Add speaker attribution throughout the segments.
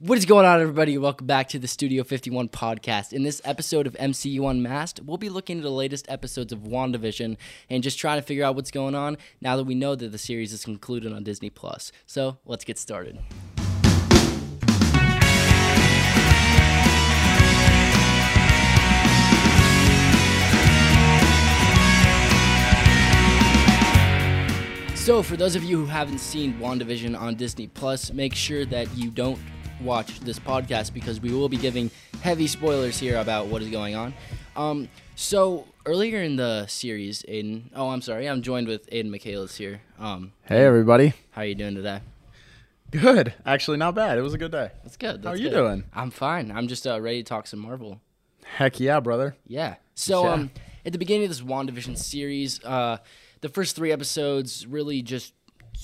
Speaker 1: What is going on, everybody? Welcome back to the Studio 51 podcast. In this episode of MCU Unmasked, we'll be looking at the latest episodes of WandaVision and just trying to figure out what's going on now that we know that the series is concluded on Disney Plus. So let's get started. So, for those of you who haven't seen WandaVision on Disney Plus, make sure that you don't watch this podcast because we will be giving heavy spoilers here about what is going on. Um, so earlier in the series, Aidan. Oh, I'm sorry. I'm joined with Aidan Michaelis here. Um,
Speaker 2: Hey everybody.
Speaker 1: how are you doing today?
Speaker 2: Good. Actually, not bad. It was a good day.
Speaker 1: That's good.
Speaker 2: How
Speaker 1: are
Speaker 2: you
Speaker 1: good.
Speaker 2: doing?
Speaker 1: I'm fine. I'm just uh, ready to talk some Marvel.
Speaker 2: Heck yeah, brother.
Speaker 1: Yeah. So
Speaker 2: Yeah.
Speaker 1: um at the beginning of this WandaVision series, uh the first 3 episodes really just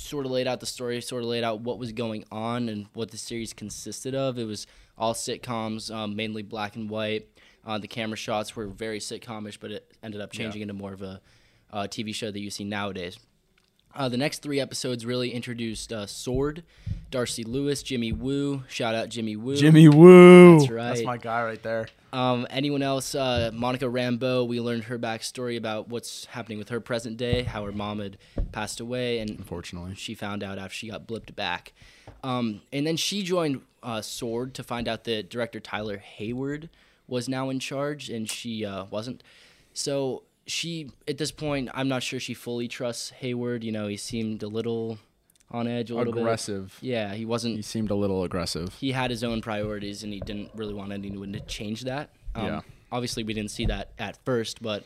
Speaker 1: sort of laid out the story, sort of laid out what was going on and what the series consisted of. It was all sitcoms, um, mainly black and white. Uh, the camera shots were very sitcomish, but it ended up changing into more of a uh, TV show that you see nowadays. Uh, the next three episodes really introduced uh, Sword, Darcy Lewis, Jimmy Woo. Shout out Jimmy Woo.
Speaker 2: Jimmy Woo.
Speaker 1: That's right.
Speaker 2: That's my guy right there.
Speaker 1: Um, anyone else? Uh, Monica Rambeau. We learned her backstory about what's happening with her present day, how her mom had passed away, and
Speaker 2: Unfortunately.
Speaker 1: she found out after she got blipped back. Um, and then she joined uh, Sword to find out that director Tyler Hayward was now in charge, and she uh, wasn't. So she, at this point, I'm not sure she fully trusts Hayward. You know, he seemed a little on edge, a little
Speaker 2: Aggressive.
Speaker 1: bit. Yeah, he wasn't
Speaker 2: He seemed a little aggressive.
Speaker 1: he had his own priorities and he didn't really want anyone to change that. Um,
Speaker 2: Yeah.
Speaker 1: Obviously, we didn't see that at first, but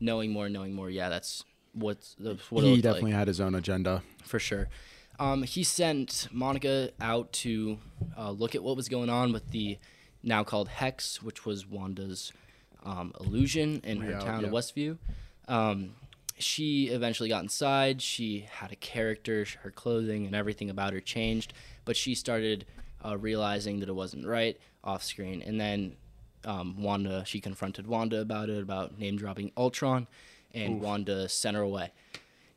Speaker 1: knowing more, knowing more, yeah, that's what's that's what
Speaker 2: he definitely
Speaker 1: like
Speaker 2: had his own agenda.
Speaker 1: for sure. Um, he sent Monica out to uh, look at what was going on with the now called Hex, which was Wanda's um, illusion in her
Speaker 2: Yeah,
Speaker 1: town
Speaker 2: yeah.
Speaker 1: of Westview. Um, she eventually got inside. She had a character. Her clothing and everything about her changed, but she started uh, realizing that it wasn't right off screen. And then um, Wanda, she confronted Wanda about it, about name dropping Ultron, and Wanda sent her away.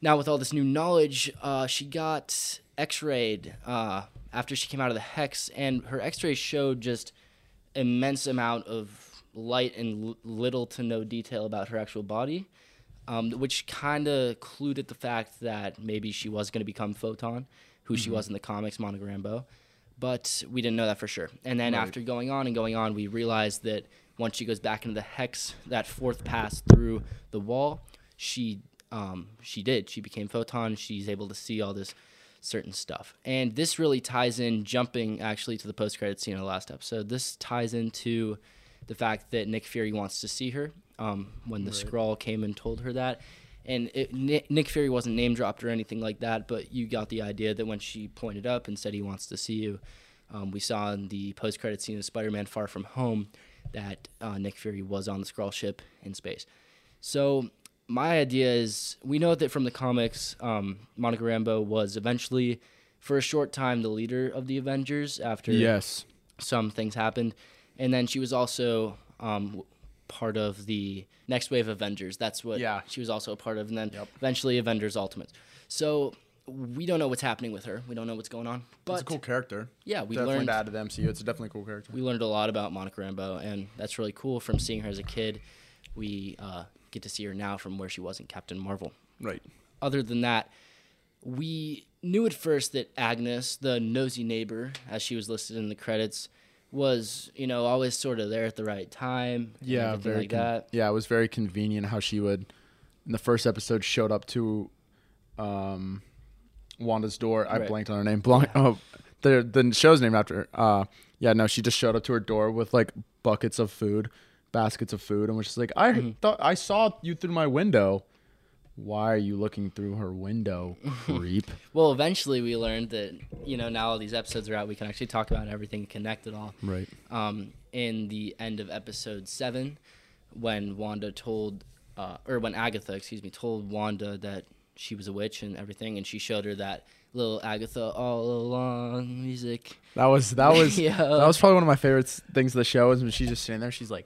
Speaker 1: Now, with all this new knowledge, uh, she got X-rayed uh, after she came out of the hex, and her X-rays showed just immense amount of light and l- little to no detail about her actual body, um, which kind of clued at the fact that maybe she was going to become Photon, who she was in the comics, Monica Rambeau. But we didn't know that for sure. And then after going on and going on, we realized that once she goes back into the hex, that fourth pass through the wall, she um, she did. She became photon. She's able to see all this certain stuff. And this really ties in, jumping actually to the post credit scene of the last episode. This ties into the fact that Nick Fury wants to see her. Um, when the scroll came and told her that, and it, Nick, Nick Fury wasn't name dropped or anything like that, but you got the idea that when she pointed up and said he wants to see you, um, we saw in the post credit scene of Spider-Man: Far From Home that uh, Nick Fury was on the scroll ship in space. So my idea is we know that from the comics, um, Monica Rambeau was eventually, for a short time, the leader of the Avengers after
Speaker 2: Yes.
Speaker 1: some things happened, and then she was also um, part of the next wave of Avengers. That's what
Speaker 2: Yeah.
Speaker 1: she was also a part of, and then
Speaker 2: Yep.
Speaker 1: eventually Avengers Ultimates. So we don't know what's happening with her. We don't know what's going on, but
Speaker 2: It's a cool character.
Speaker 1: yeah, we
Speaker 2: definitely
Speaker 1: learned
Speaker 2: to add to the MCU. It's a definitely cool character.
Speaker 1: we learned a lot about Monica Rambeau, and that's really cool. From seeing her as a kid, we uh, get to see her now from where she was in Captain Marvel.
Speaker 2: right.
Speaker 1: Other than that, we knew at first that Agnes, the nosy neighbor, as she was listed in the credits, was you know always sort of there at the right time.
Speaker 2: Yeah, very
Speaker 1: like
Speaker 2: con-
Speaker 1: that.
Speaker 2: Yeah, it was very convenient how she would in the first episode showed up to um Wanda's door. I
Speaker 1: Right.
Speaker 2: blanked on her name. Blank, oh, the the show's named after her. Uh yeah, no, she just showed up to her door with like buckets of food, baskets of food and was just like, "I
Speaker 1: Mm-hmm.
Speaker 2: thought I saw you through my window." Why are you looking through her window, creep?
Speaker 1: Well, eventually we learned that you know now all these episodes are out, we can actually talk about everything, connect it all.
Speaker 2: right.
Speaker 1: um, in the end of episode seven, when Wanda told, uh, or when Agatha, excuse me, told Wanda that she was a witch and everything, and she showed her that little Agatha all along music.
Speaker 2: That was that was
Speaker 1: Yeah.
Speaker 2: that was probably one of my favorite things of the show is when she's just sitting there. She's like,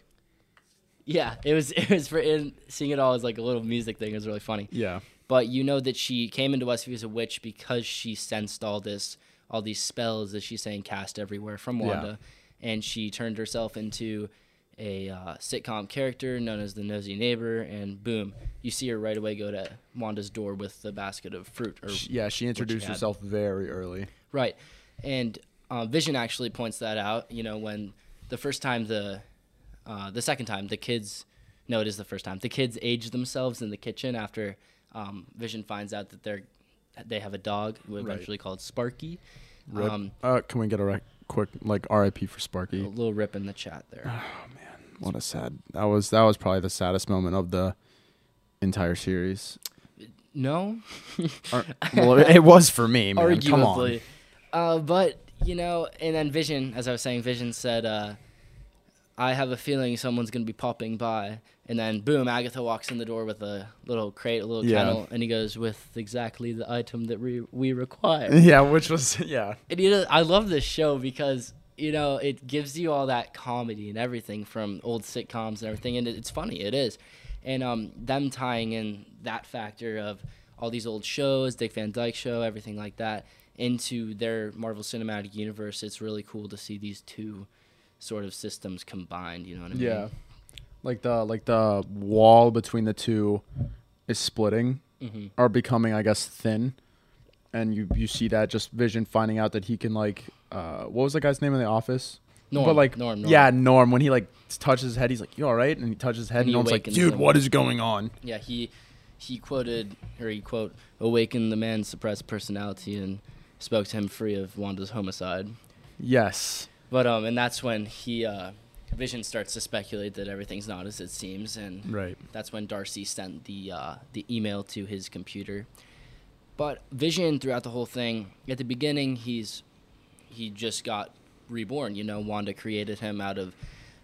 Speaker 1: Yeah, it was it was for in, seeing it all as like a little music thing. It was really funny.
Speaker 2: yeah,
Speaker 1: But you know that she came into Westview as a witch because she sensed all this, all these spells that she's saying cast everywhere from
Speaker 2: Yeah.
Speaker 1: Wanda, and she turned herself into a uh, sitcom character known as the nosy neighbor, and boom, you see her right away go to Wanda's door with the basket of fruit. Or
Speaker 2: Sh- yeah, she introduced
Speaker 1: had.
Speaker 2: herself very early.
Speaker 1: right, and uh, Vision actually points that out. You know, when the first time the uh, the second time the kids, no, it is the first time the kids age themselves in the kitchen after um, Vision finds out that they're they have a dog, eventually called Sparky. Um,
Speaker 2: uh, can we get a rec- quick like R.I.P. for sparky a
Speaker 1: little rip in the chat there.
Speaker 2: Oh man what a sad. That was that was probably the saddest moment of the entire series.
Speaker 1: No,
Speaker 2: Or- well, it, was for me, man. Come on.
Speaker 1: arguably. Uh, but you know, and then Vision, as I was saying, Vision said, uh, "I have a feeling someone's gonna be popping by." And then, boom! Agatha walks in the door with a little crate, a little
Speaker 2: Yeah.
Speaker 1: kennel, and he goes, "With exactly the item that we we require."
Speaker 2: Yeah, which was yeah.
Speaker 1: and you know, I love this show because you know it gives you all that comedy and everything from old sitcoms and everything, and it, it's funny. It is, and um, them tying in that factor of all these old shows, Dick Van Dyke Show, everything like that, into their Marvel Cinematic Universe. It's really cool to see these two sort of systems combined. You know what I mean?
Speaker 2: Yeah. Like the like the wall between the two is splitting
Speaker 1: hmm
Speaker 2: or becoming, I guess, thin. And you you see that just Vision finding out that he can like uh what was the guy's name in the office?
Speaker 1: Norm,
Speaker 2: but like
Speaker 1: Norm, Norm.
Speaker 2: yeah, Norm. When he like touches his head, he's like, "You all right?" And he touches his head,
Speaker 1: And
Speaker 2: and, Norm's like, "Dude,
Speaker 1: him.
Speaker 2: what is going on?"
Speaker 1: Yeah, he he quoted or he quote awakened the man's suppressed personality and spoke to him free of Wanda's homicide.
Speaker 2: Yes.
Speaker 1: But um, and that's when he uh, Vision starts to speculate that everything's not as it seems, and
Speaker 2: Right.
Speaker 1: that's when Darcy sent the uh, the email to his computer. But Vision throughout the whole thing, at the beginning, he's he just got reborn. You know, Wanda created him out of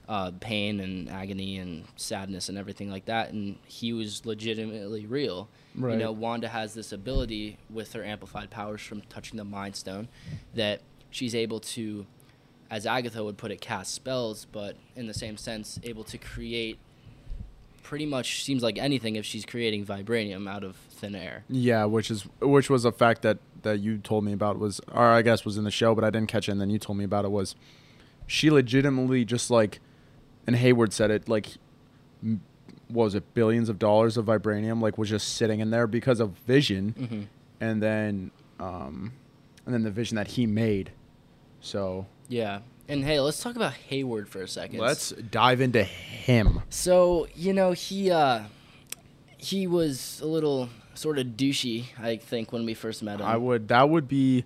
Speaker 1: uh, pain and agony and sadness and everything like that, and he was legitimately real.
Speaker 2: Right.
Speaker 1: You know, Wanda has this ability with her amplified powers from touching the Mind Stone that she's able to, as Agatha would put it, cast spells, but in the same sense, able to create pretty much seems like anything if she's creating vibranium out of thin air.
Speaker 2: Yeah, which is which was a fact that that you told me about was or I guess was in the show, but I didn't catch it. And then you told me about it was she legitimately just like, and Hayward said it like, m- what was it billions of dollars of vibranium like was just sitting in there because of Vision,
Speaker 1: Mm-hmm.
Speaker 2: and then um, and then the Vision that he made. So
Speaker 1: Yeah. And hey, let's talk about Hayward for a second.
Speaker 2: let's dive into him.
Speaker 1: So you know he uh, he was a little sort of douchey, I think, when we first met him.
Speaker 2: I would that would be,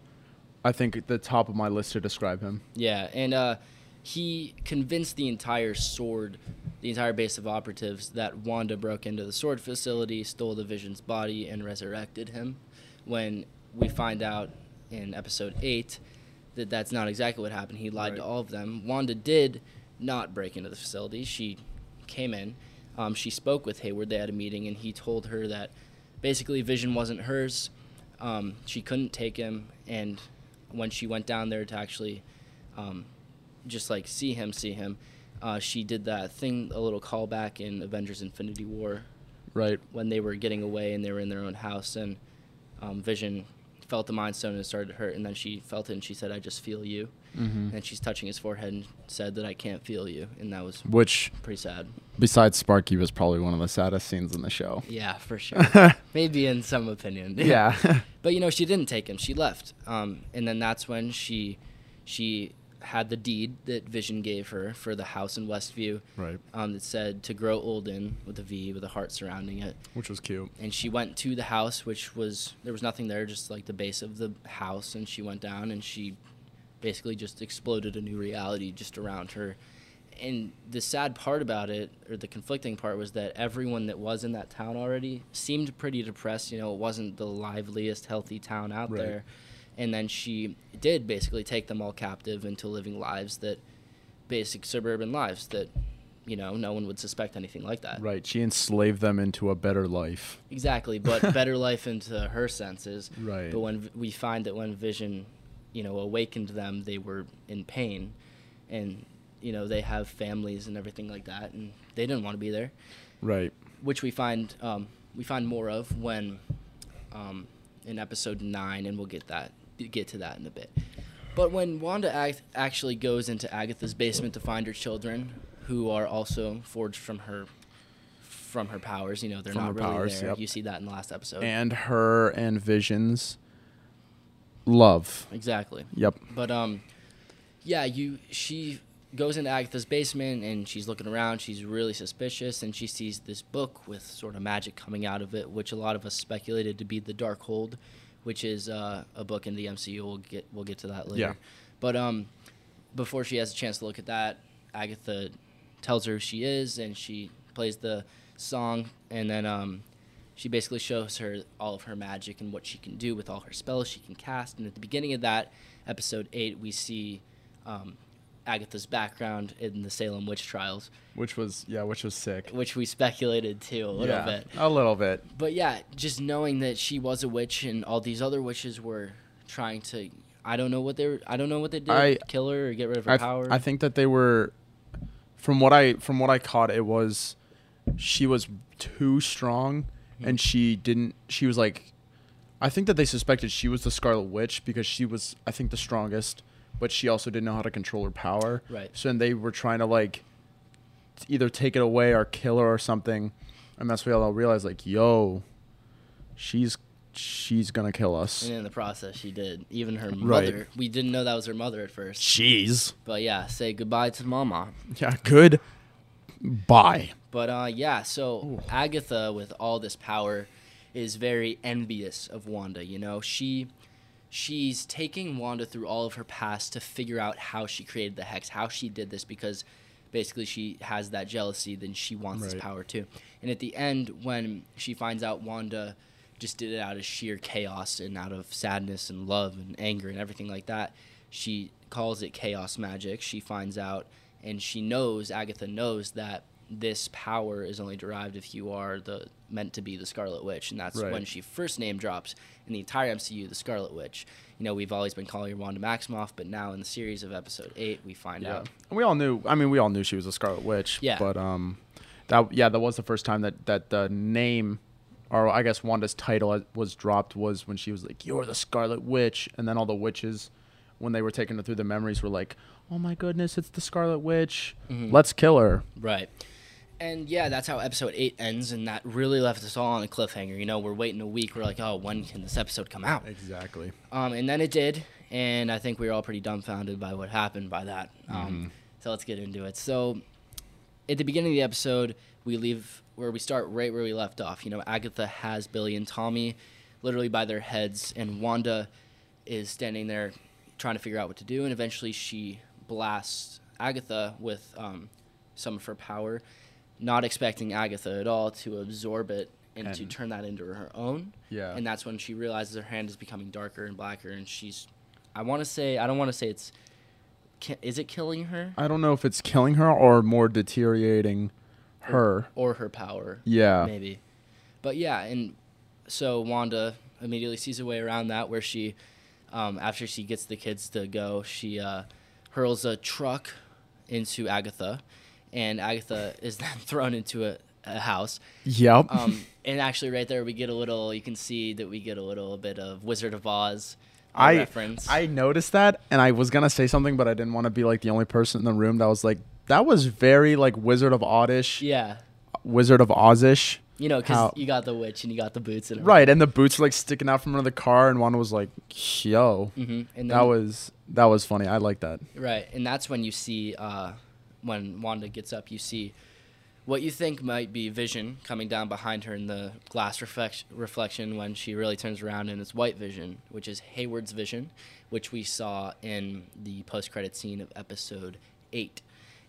Speaker 2: I think, the top of my list to describe him.
Speaker 1: Yeah, and uh, he convinced the entire sword, the entire base of operatives, that Wanda broke into the sword facility, stole the Vision's body, and resurrected him. When we find out in episode eight that that's not exactly what happened, he lied to all of them. Wanda did not break into the facility. She came in. Um, she spoke with Hayward. They had a meeting, and he told her that basically Vision wasn't hers. Um, she couldn't take him, and when she went down there to actually um, just like see him, see him, uh, she did that thing, a little callback in Avengers: Infinity War
Speaker 2: Right.
Speaker 1: when they were getting away and they were in their own house, and um, Vision felt the Mind Stone and it started to hurt, and then she felt it and she said, "I just feel you,"
Speaker 2: Mm-hmm.
Speaker 1: and she's touching his forehead and said that I can't feel you, and that was
Speaker 2: Which
Speaker 1: pretty sad.
Speaker 2: besides Sparky was probably one of the saddest scenes in the show.
Speaker 1: Yeah, for sure. Maybe in some opinion.
Speaker 2: yeah.
Speaker 1: But you know, she didn't take him. She left. Um, and then that's when she she had the deed that Vision gave her for the house in Westview
Speaker 2: right.
Speaker 1: um, that said to grow old in with a V with a heart surrounding it.
Speaker 2: Which was cute.
Speaker 1: And she went to the house, which was there was nothing there, just like the base of the house. And she went down and she basically just exploded a new reality just around her. And the sad part about it, or the conflicting part, was that everyone that was in that town already seemed pretty depressed. You know, it wasn't the liveliest, healthy town out
Speaker 2: Right.
Speaker 1: there. And then she did basically take them all captive into living lives that, basic suburban lives that, you know, no one would suspect anything like that.
Speaker 2: Right. She enslaved them into a better life.
Speaker 1: Exactly, but better life into her senses.
Speaker 2: Right.
Speaker 1: But when v- we find that when Vision, you know, awakened them, they were in pain, and you know they have families and everything like that, and they didn't want to be there.
Speaker 2: Right.
Speaker 1: Which we find um, we find more of when um, in episode nine, and we'll get that get to that in a bit. But when Wanda act- actually goes into Agatha's basement to find her children, who are also forged from her from her powers, you know, they're
Speaker 2: From
Speaker 1: not really
Speaker 2: powers,
Speaker 1: there.
Speaker 2: yep.
Speaker 1: You see that in the last episode.
Speaker 2: And her and Vision's love.
Speaker 1: exactly.
Speaker 2: Yep.
Speaker 1: But um, yeah, you she goes into Agatha's basement and she's looking around. She's really suspicious, and she sees this book with sort of magic coming out of it, which a lot of us speculated to be the Darkhold, which is uh, a book in the MCU. We'll get we'll get to that later.
Speaker 2: Yeah.
Speaker 1: But um, before she has a chance to look at that, Agatha tells her who she is, and she plays the song, and then um, she basically shows her all of her magic and what she can do with all her spells she can cast. And at the beginning of that episode eight, we see um, Agatha's background in the Salem witch trials,
Speaker 2: Which was yeah, which was sick.
Speaker 1: which we speculated too a little
Speaker 2: yeah,
Speaker 1: bit.
Speaker 2: A little bit.
Speaker 1: But yeah, just knowing that she was a witch and all these other witches were trying to. I don't know what they were. I don't know what they did.
Speaker 2: I-
Speaker 1: kill her or get rid of her
Speaker 2: I,
Speaker 1: power.
Speaker 2: I think that they were from what I from what I caught it was she was too strong
Speaker 1: Hmm.
Speaker 2: and she didn't she was like I think that they suspected she was the Scarlet Witch because she was I think the strongest but she also didn't know how to control her power.
Speaker 1: Right.
Speaker 2: So then they were trying to like either take it away or kill her or something and that's when they all realized like yo she's she's going to kill us.
Speaker 1: and in the process, she did. Even her
Speaker 2: Right.
Speaker 1: mother. We didn't know that was her mother at first.
Speaker 2: Jeez.
Speaker 1: But yeah, say goodbye to mama.
Speaker 2: Yeah, good. Bye.
Speaker 1: But uh, yeah, so Agatha, with all this power, is very envious of Wanda. You know, she she's taking Wanda through all of her past to figure out how she created the hex, how she did this, because basically she has that jealousy, then she wants this power too. And at the end, when she finds out Wanda just did it out of sheer chaos and out of sadness and love and anger and everything like that, she calls it chaos magic. She finds out and she knows, Agatha knows that this power is only derived if you are the meant to be the Scarlet Witch, and that's
Speaker 2: Right.
Speaker 1: when she first name drops in the entire MCU, the Scarlet Witch. You know, we've always been calling her Wanda Maximoff, but now in the series of Episode Eight, we find
Speaker 2: Yeah,
Speaker 1: out.
Speaker 2: and we all knew. I mean, we all knew she was a Scarlet Witch.
Speaker 1: Yeah.
Speaker 2: But um, that yeah, that was the first time that that the name, or I guess Wanda's title was dropped was when she was like, "You're the Scarlet Witch," and then all the witches, when they were taking her through the memories, were like, "Oh my goodness, it's the Scarlet Witch.
Speaker 1: Mhm.
Speaker 2: Let's kill her."
Speaker 1: Right. And yeah, that's how episode eight ends, and that really left us all on a cliffhanger. You know, we're waiting a week. We're like, oh, when can this episode come out?
Speaker 2: Exactly.
Speaker 1: Um, and then it did, and I think we were all pretty dumbfounded by what happened by that. Um, So let's get into it. So, at the beginning of the episode, we leave where we start right where we left off. You know, Agatha has Billy and Tommy literally by their heads, and Wanda is standing there trying to figure out what to do, and eventually she blasts Agatha with um, some of her power, not expecting Agatha at all to absorb it and, to turn that into her own.
Speaker 2: Yeah.
Speaker 1: And that's when she realizes her hand is becoming darker and blacker, and she's. I want to say I don't want to say it's, is it killing her
Speaker 2: I don't know if it's killing her or more deteriorating her.
Speaker 1: or her power?
Speaker 2: Yeah.
Speaker 1: maybe. But yeah, and so Wanda immediately sees a way around that, where she, um, after she gets the kids to go, she uh, hurls a truck into Agatha, and Agatha is then thrown into a, a house.
Speaker 2: Yep.
Speaker 1: Um, and actually, right there, we get a little. You can see that we get a little bit of Wizard of Oz
Speaker 2: I
Speaker 1: reference.
Speaker 2: I noticed that, and I was gonna say something, but I didn't want to be like the only person in the room that was like, that was very like Wizard of Oddish,
Speaker 1: yeah,
Speaker 2: Wizard of Ozish.
Speaker 1: you know, because you got the witch and you got the boots and
Speaker 2: Right, and the boots were like sticking out from under the car, and one was like, "Yo,
Speaker 1: mm-hmm. And
Speaker 2: that was that was funny. I like that."
Speaker 1: right, and that's when you see uh, when Wanda gets up, you see what you think might be Vision coming down behind her in the glass reflect- reflection when she really turns around and it's White Vision, which is Hayward's vision, which we saw in the post-credit scene of episode eight.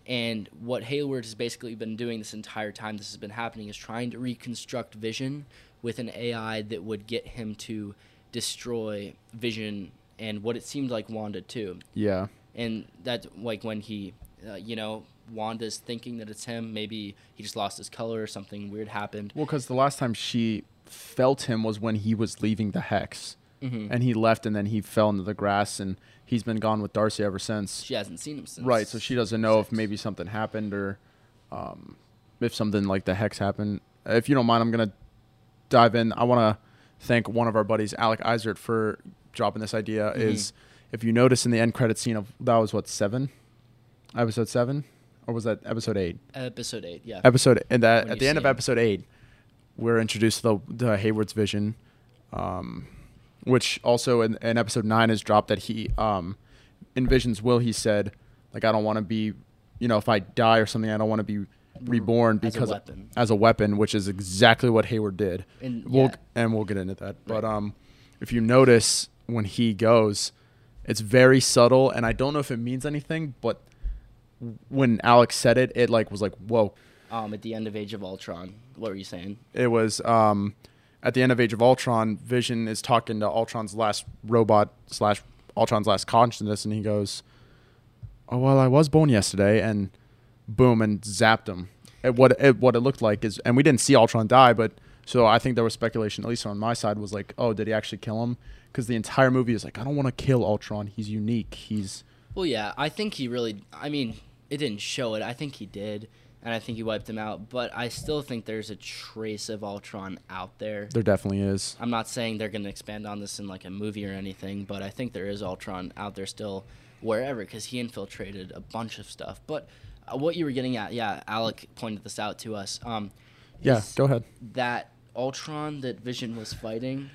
Speaker 1: And what Hayward has basically been doing this entire time this has been happening is trying to reconstruct Vision with an AI that would get him to destroy Vision and what it seemed like Wanda too
Speaker 2: Yeah,
Speaker 1: and that's like when he uh, you know wanda's thinking that it's him maybe he just lost his color or something weird happened
Speaker 2: well, because the last time she felt him was when he was leaving the hex,
Speaker 1: Mhm.
Speaker 2: and he left, and then he fell into the grass, and he's been gone with Darcy ever since.
Speaker 1: she hasn't seen him since
Speaker 2: Right, so she doesn't know if maybe something happened or um, if something like the hex happened. If you don't mind, I'm gonna dive in. I want to thank one of our buddies, Alec Eisert, for dropping this idea
Speaker 1: Mm-hmm.
Speaker 2: is if you notice in the end credit scene of that was what seven, episode seven, or was that episode eight?
Speaker 1: Episode eight, yeah.
Speaker 2: Episode and that
Speaker 1: When
Speaker 2: at the end of episode eight, we're introduced to the, the Hayward's vision, um, which also in, in episode nine is dropped that he um, envisions Will. He said like I don't want to be, you know, if I die or something, I don't want to be reborn
Speaker 1: As a
Speaker 2: because
Speaker 1: weapon.
Speaker 2: as a weapon, which is exactly what Hayward did.
Speaker 1: And,
Speaker 2: We'll
Speaker 1: yeah.
Speaker 2: and we'll get into that. But um, if you notice when he goes, it's very subtle, and I don't know if it means anything, but when Alex said it, it like was like whoa.
Speaker 1: Um, at the end of Age of Ultron, what were you saying?
Speaker 2: It was um, at the end of Age of Ultron. Vision is talking to Ultron's last robot slash Ultron's last consciousness, and he goes, "Oh well, I was born yesterday," and boom, and zapped him. What it, what it looked like is, and we didn't see Ultron die, but so I think there was speculation, at least on my side, was like, oh, did he actually kill him? Because the entire movie is like, I don't want to kill Ultron. He's unique. He's
Speaker 1: Well, yeah, I think he really. I mean, it didn't show it. I think he did, and I think he wiped him out. But I still think there's a trace of Ultron out there.
Speaker 2: there definitely is.
Speaker 1: I'm not saying they're gonna expand on this in like a movie or anything, but I think there is Ultron out there still, wherever, because he infiltrated a bunch of stuff. But uh, what you were getting at, yeah, Alec pointed this out to us. Um,
Speaker 2: Yeah, go ahead.
Speaker 1: That Ultron that Vision was fighting,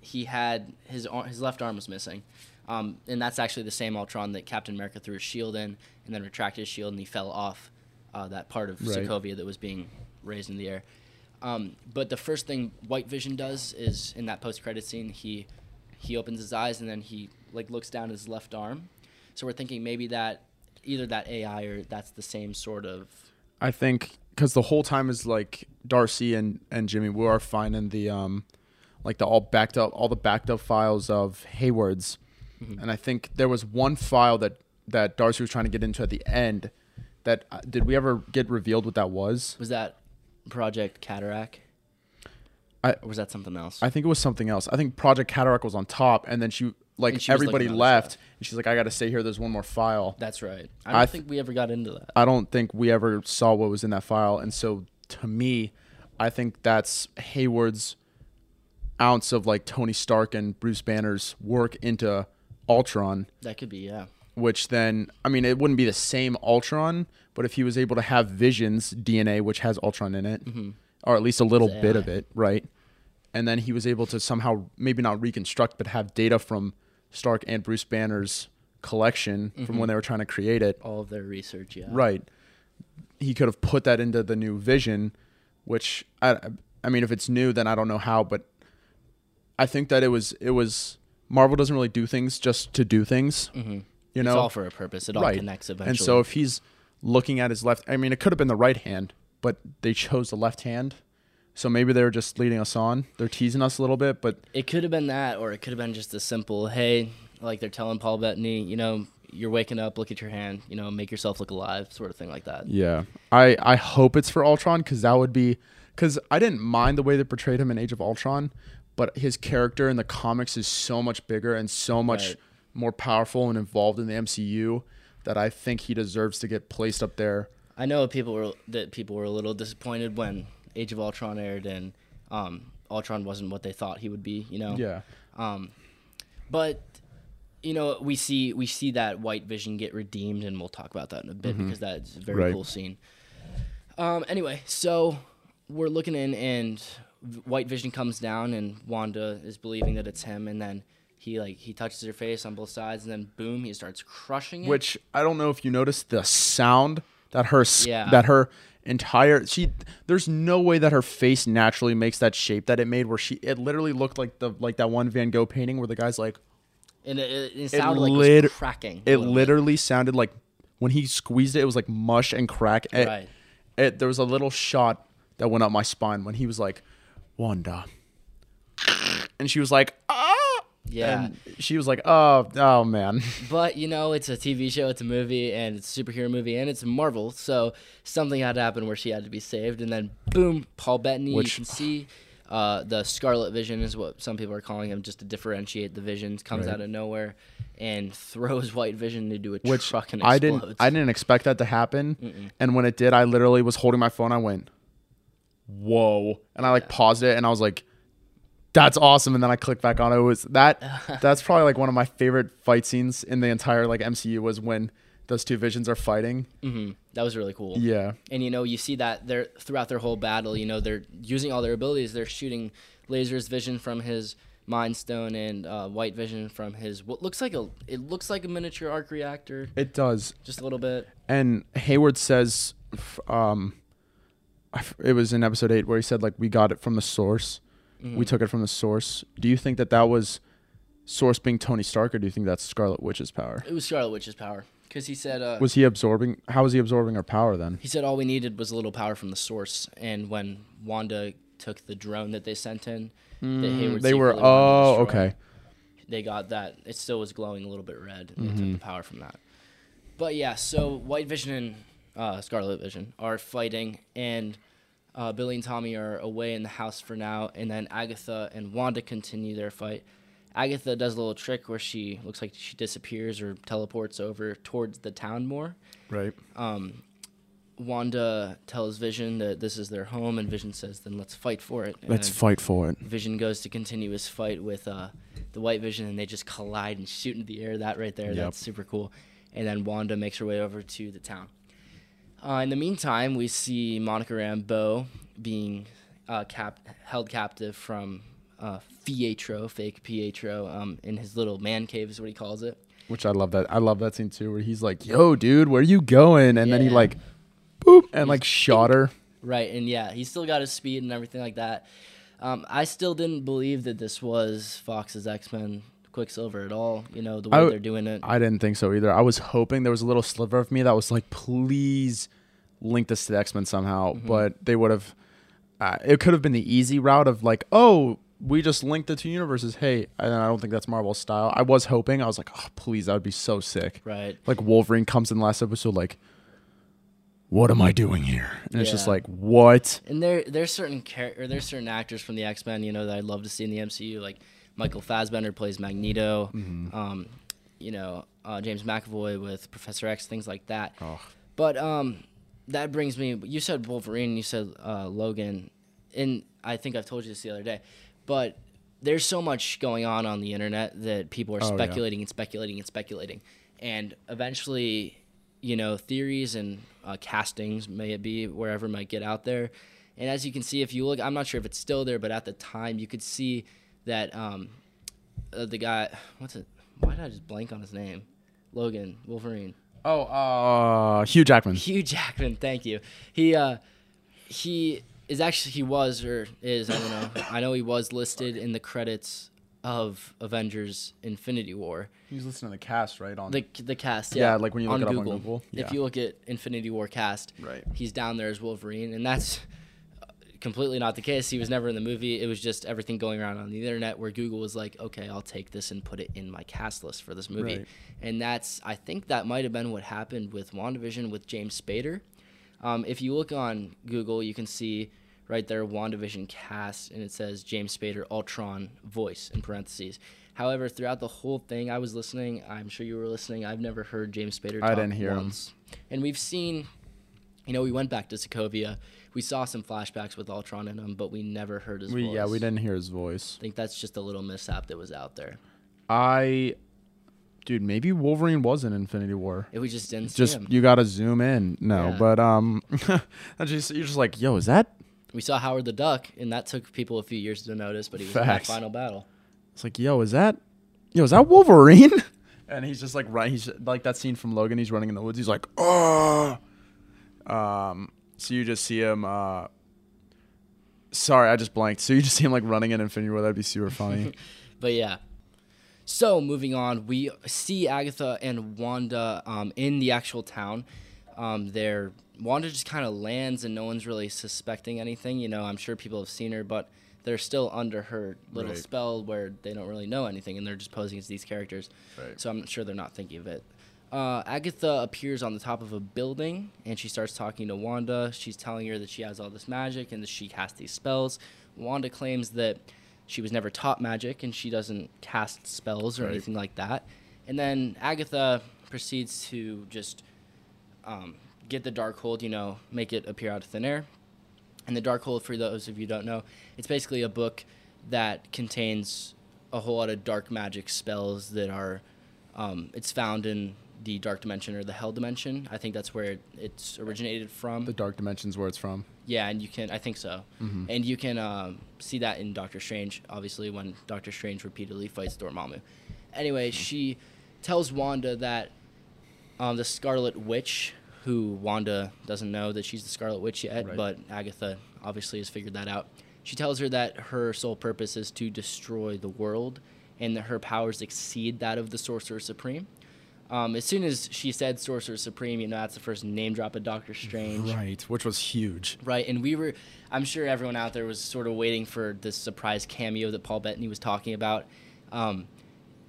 Speaker 1: he had his ar- his left arm was missing. Um, and that's actually the same Ultron that Captain America threw his shield in and then retracted his shield and he fell off uh, that part of
Speaker 2: Right.
Speaker 1: Sokovia that was being raised in the air. Um, but the first thing White Vision does is in that post credit scene, he he opens his eyes and then he like looks down his left arm. So we're thinking maybe that either that AI or that's the same sort of
Speaker 2: I think because the whole time is like Darcy and and Jimmy we are finding the um like the all backed up all the backed up files of Hayward's, and I think there was one file that that Darcy was trying to get into at the end. That uh, did we ever get revealed what that was?
Speaker 1: was that Project Cataract?
Speaker 2: I-
Speaker 1: or was that something else?
Speaker 2: I think it was something else. I think Project Cataract was on top, and then she like
Speaker 1: she
Speaker 2: everybody
Speaker 1: looking at other
Speaker 2: left, and she's like, I got to stay here. There's one more file.
Speaker 1: That's right. I
Speaker 2: I
Speaker 1: don't
Speaker 2: th-
Speaker 1: think we ever got into that.
Speaker 2: I don't think we ever saw what was in that file. And so to me, I think that's Hayward's ounce of like Tony Stark and Bruce Banner's work into Ultron,
Speaker 1: That could be, yeah.
Speaker 2: which then, I mean, it wouldn't be the same Ultron, but if he was able to have Vision's DNA, which has Ultron in it, mm-hmm. or at least a little bit of it, right? And then he was able to somehow, maybe not reconstruct, but have data from Stark and Bruce Banner's collection from when mm-hmm. they were trying to create it.
Speaker 1: All of their research, yeah.
Speaker 2: Right. He could have put that into the new vision, which I I mean if it's new then I don't know how, but I think that it was it was Marvel doesn't really do things just to do things.
Speaker 1: Mm-hmm.
Speaker 2: You
Speaker 1: it's
Speaker 2: know.
Speaker 1: It's all for a purpose. It all
Speaker 2: right.
Speaker 1: connects eventually.
Speaker 2: And so if he's looking at his left I mean it could have been the right hand, but they chose the left hand. So maybe they were just leading us on. They're teasing us a little bit, but
Speaker 1: it could have been that, or it could have been just a simple, hey, like they're telling Paul Bettany, you know, you're waking up, look at your hand, you know, make yourself look alive, sort of thing like that.
Speaker 2: Yeah, I I hope it's for Ultron because that would be because I didn't mind the way they portrayed him in Age of Ultron, but his character in the comics is so much bigger and so much
Speaker 1: Right.
Speaker 2: more powerful and involved in the MCU that I think he deserves to get placed up there.
Speaker 1: I know people were that people were a little disappointed when Age of Ultron aired and um, Ultron wasn't what they thought he would be. You know.
Speaker 2: Yeah,
Speaker 1: Um, but you know, we see we see that White Vision get redeemed, and we'll talk about that in a bit because that's a very
Speaker 2: Mm-hmm. Right.
Speaker 1: cool scene. Um, anyway, so we're looking in, and White Vision comes down, and Wanda is believing that it's him, and then he like he touches her face on both sides, and then boom, he starts crushing it.
Speaker 2: which I don't know if you noticed the sound that her
Speaker 1: Yeah.
Speaker 2: that her entire she there's no way that her face naturally makes that shape that it made where she it literally looked like the like that one Van Gogh painting where the guy's like
Speaker 1: and it, it, it sounded like it
Speaker 2: lit-
Speaker 1: was cracking.
Speaker 2: It
Speaker 1: bit.
Speaker 2: literally sounded like when he squeezed it, it was like mush and crack. It,
Speaker 1: Right.
Speaker 2: it- there was a little shot that went up my spine when he was like, Wanda. And she was like, ah.
Speaker 1: Yeah.
Speaker 2: And she was like, oh, oh man.
Speaker 1: But you know, it's a TV show, it's a movie, and it's a superhero movie, and it's Marvel. So something had to happen where she had to be saved, and then boom, Paul Bettany.
Speaker 2: Which-
Speaker 1: you can see uh, the Scarlet Vision is what some people are calling him, just to differentiate the visions. Comes
Speaker 2: Right.
Speaker 1: out of nowhere and throws White Vision into a
Speaker 2: Which
Speaker 1: truck and
Speaker 2: I
Speaker 1: explodes.
Speaker 2: didn't, I didn't expect that to happen. And when it did, I literally was holding my phone. I went, whoa. And I like paused it and I was like, that's awesome. And then I clicked back on it. it was that that's probably like one of my favorite fight scenes in the entire like MCU was when those two visions are fighting.
Speaker 1: hmm That was really cool.
Speaker 2: Yeah.
Speaker 1: and you know you see that they're throughout their whole battle you know they're using all their abilities they're shooting lasers vision from his mind stone and uh, white vision from his what looks like a it looks like a miniature arc reactor
Speaker 2: It does.
Speaker 1: just a little bit
Speaker 2: And Hayward says, um, it was in episode eight where he said like we got it from the source.
Speaker 1: Mhm.
Speaker 2: We took it from the source. Do you think that that was source being Tony Stark, or do you think that's Scarlet Witch's power?
Speaker 1: it was scarlet witch's power because he said uh,
Speaker 2: Was he absorbing? How was he absorbing her power then?
Speaker 1: he said all we needed was a little power from the source and when wanda took the drone that they sent in that
Speaker 2: Mm, they were.
Speaker 1: secretly wanted to
Speaker 2: Oh, okay.
Speaker 1: they got that. It still was glowing a little bit red. And
Speaker 2: Mm-hmm.
Speaker 1: took the power from that. But yeah, so White Vision and uh, Scarlet Vision are fighting, and uh, Billy and Tommy are away in the house for now. And then Agatha and Wanda continue their fight. Agatha does a little trick where she looks like she disappears or teleports over towards the town more.
Speaker 2: Right.
Speaker 1: Um, Wanda tells Vision that this is their home, and Vision says, "Then let's fight for it." And
Speaker 2: Let's fight for it.
Speaker 1: Vision goes to continue his fight with uh, the White Vision, and they just collide and shoot into the air. That right there,
Speaker 2: Yep.
Speaker 1: that's super cool. And then Wanda makes her way over to the town. Uh, in the meantime, we see Monica Rambeau being uh, cap- held captive from uh, Pietro, fake Pietro, um, in his little man cave, is what he calls it.
Speaker 2: Which I love that. I love that scene too, where he's like, "Yo, dude, where are you going?" And then he like, boop, and like shot her.
Speaker 1: Right, and yeah, he's still got his speed and everything like that. Um, I still didn't believe that this was Fox's X Men Quicksilver at all. You know the way
Speaker 2: I
Speaker 1: they're doing it.
Speaker 2: I didn't think so either. I was hoping there was a little sliver of me that was like, please link this to the X Men somehow.
Speaker 1: Mm-hmm.
Speaker 2: But they would have. Uh, it could have been the easy route of like, oh, we just linked the two universes. Hey, and I don't think that's Marvel style. I was hoping. I was like, oh, please, that would be so sick.
Speaker 1: right.
Speaker 2: Like Wolverine comes in the last episode, like, what am I doing here? And it's just like, what?
Speaker 1: And there there's certain char- or there's certain actors from the X Men, you know, that I'd love to see in the MCU. Like Michael Fassbender plays Magneto.
Speaker 2: Mm-hmm.
Speaker 1: Um, you know, uh, James McAvoy with Professor X, things like that.
Speaker 2: Oh.
Speaker 1: But um, that brings me. You said Wolverine. You said uh, Logan, and I think I've told you this the other day. But there's so much going on on the internet that people are
Speaker 2: Oh, yeah.
Speaker 1: speculating and speculating and speculating, and eventually, you know, theories and uh, castings may it be wherever might get out there. And as you can see, if you look, I'm not sure if it's still there, but at the time, you could see that um, uh, the guy, what's it? Why did I just blank on his name? Logan Wolverine.
Speaker 2: Oh, uh, Hugh Jackman.
Speaker 1: Hugh Jackman, thank you. He uh he is actually he was or is I don't know. I know he was listed in the credits of Avengers Infinity War.
Speaker 2: He's listening to the cast, right? On
Speaker 1: The the cast, yeah.
Speaker 2: Yeah, like when you look it up on Google.
Speaker 1: If you look at Infinity War cast,
Speaker 2: Right.
Speaker 1: he's down there as Wolverine and that's completely not the case. He was never in the movie. It was just everything going around on the internet where Google was like, "Okay, I'll take this and put it in my cast list for this movie."
Speaker 2: Right.
Speaker 1: And that's I think that might have been what happened with WandaVision with James Spader. Um, if you look on Google, you can see right there WandaVision cast, and it says James Spader Ultron voice in parentheses. However, throughout the whole thing, I was listening. I'm sure you were listening. I've never heard James Spader.
Speaker 2: I didn't hear him.
Speaker 1: And we've seen, you know, we went back to Sokovia. We saw some flashbacks with Ultron in them, but we never heard his
Speaker 2: We
Speaker 1: voice.
Speaker 2: yeah, we didn't hear his voice.
Speaker 1: I think that's just a little mishap that was out there.
Speaker 2: I, dude, maybe Wolverine was in Infinity War.
Speaker 1: If we just didn't see
Speaker 2: Just you gotta zoom in. No,
Speaker 1: Yeah.
Speaker 2: but um, just you're just like, yo, is that?
Speaker 1: We saw Howard the Duck, and that took people a few years to notice, but he was in that final battle.
Speaker 2: It's like, yo, is that? Yo, is that Wolverine? And he's just like right. He's like that scene from Logan. He's running in the woods. He's like, oh. Um. So you just see him. uh Sorry, I just blanked. So you just see him like running in Infinity War. That'd be super funny.
Speaker 1: But yeah. So moving on, we see Agatha and Wanda um, in the actual town. Um, they're Wanda just kind of lands, and no one's really suspecting anything. You know, I'm sure people have seen her, but they're still under her little
Speaker 2: Right.
Speaker 1: spell where they don't really know anything, and they're just posing as these characters.
Speaker 2: Right.
Speaker 1: So I'm sure they're not thinking of it. Uh, Agatha appears on the top of a building, and she starts talking to Wanda. She's telling her that she has all this magic and that she casts these spells. Wanda claims that she was never taught magic and she doesn't cast spells or
Speaker 2: Right.
Speaker 1: anything like that. And then Agatha proceeds to just um, get the Darkhold, you know, make it appear out of thin air. And the Darkhold, for those of you who don't know, it's basically a book that contains a whole lot of dark magic spells that are. Um, it's found in the dark dimension or the hell dimension. I think that's where it's originated from.
Speaker 2: The dark dimensions where it's from.
Speaker 1: Yeah, and you can. I think so.
Speaker 2: Mhm.
Speaker 1: And you can um, see that in Doctor Strange, obviously, when Doctor Strange repeatedly fights Dormammu. Anyway, she tells Wanda that um, the Scarlet Witch, who Wanda doesn't know that she's the Scarlet Witch yet,
Speaker 2: Right.
Speaker 1: but Agatha obviously has figured that out. She tells her that her sole purpose is to destroy the world, and that her powers exceed that of the Sorcerer Supreme. Um, as soon as she said Sorcerer Supreme, you know that's the first name drop of Doctor Strange.
Speaker 2: Right, which was huge.
Speaker 1: Right, and we were, I'm sure everyone out there was sort of waiting for this surprise cameo that Paul Bettany was talking about. Um,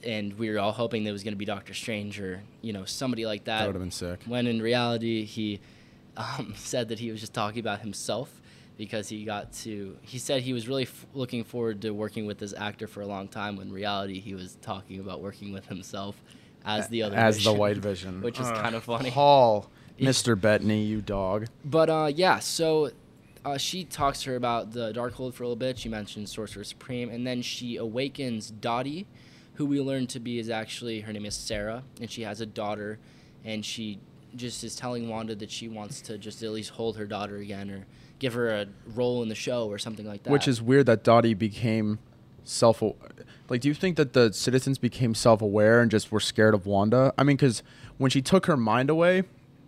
Speaker 1: and we were all hoping that it was going to be Doctor Strange or, you know, somebody like that.
Speaker 2: That would have been sick.
Speaker 1: When in reality, he um, said that he was just talking about himself because he got to, he said he was really f- looking forward to working with this actor for a long time. When in reality, he was talking about working with himself as the other
Speaker 2: As the White Vision.
Speaker 1: which is
Speaker 2: Ugh,
Speaker 1: kind of funny.
Speaker 2: Paul, Mr. Bettany, you dog.
Speaker 1: But uh, yeah, so uh, she talks to her about the Darkhold for a little bit. She mentions Sorcerer Supreme, and then she awakens Dottie, who we learn to be is actually her name is Sarah, and she has a daughter, and she just is telling Wanda that she wants to just at least hold her daughter again or give her a role in the show or something like that.
Speaker 2: Which is weird that Dottie became self. Like, do you think that the citizens became self-aware and just were scared of Wanda? I mean, because when she took her mind away,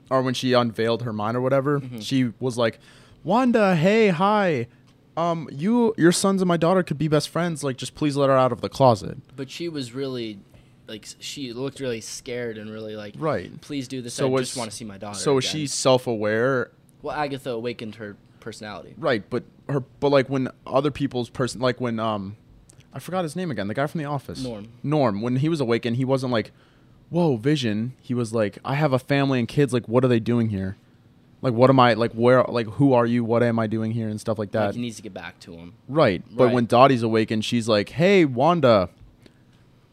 Speaker 2: or when she unveiled her mind or whatever,
Speaker 1: Mm-hmm.
Speaker 2: she was like, "Wanda, hey, hi." Um, you, your sons and my daughter could be best friends. Like, just please let her out of the closet.
Speaker 1: but she was really like she looked really scared and really like
Speaker 2: Right.
Speaker 1: please do this.
Speaker 2: So
Speaker 1: I just want to see my daughter.
Speaker 2: So
Speaker 1: again."
Speaker 2: she self-aware
Speaker 1: well, Agatha awakened her personality.
Speaker 2: Right, but her but like when other people's person like when um I forgot his name again, the guy from the office.
Speaker 1: Norm.
Speaker 2: Norm, when he was awakened, he wasn't like, Whoa, Vision. He was like, I have a family and kids, like what are they doing here? Like what am I like where like who are you? What am I doing here and stuff like that.
Speaker 1: Like, he needs to get back to him.
Speaker 2: right. But
Speaker 1: Right.
Speaker 2: when Dottie's awakened, she's like, Hey, Wanda,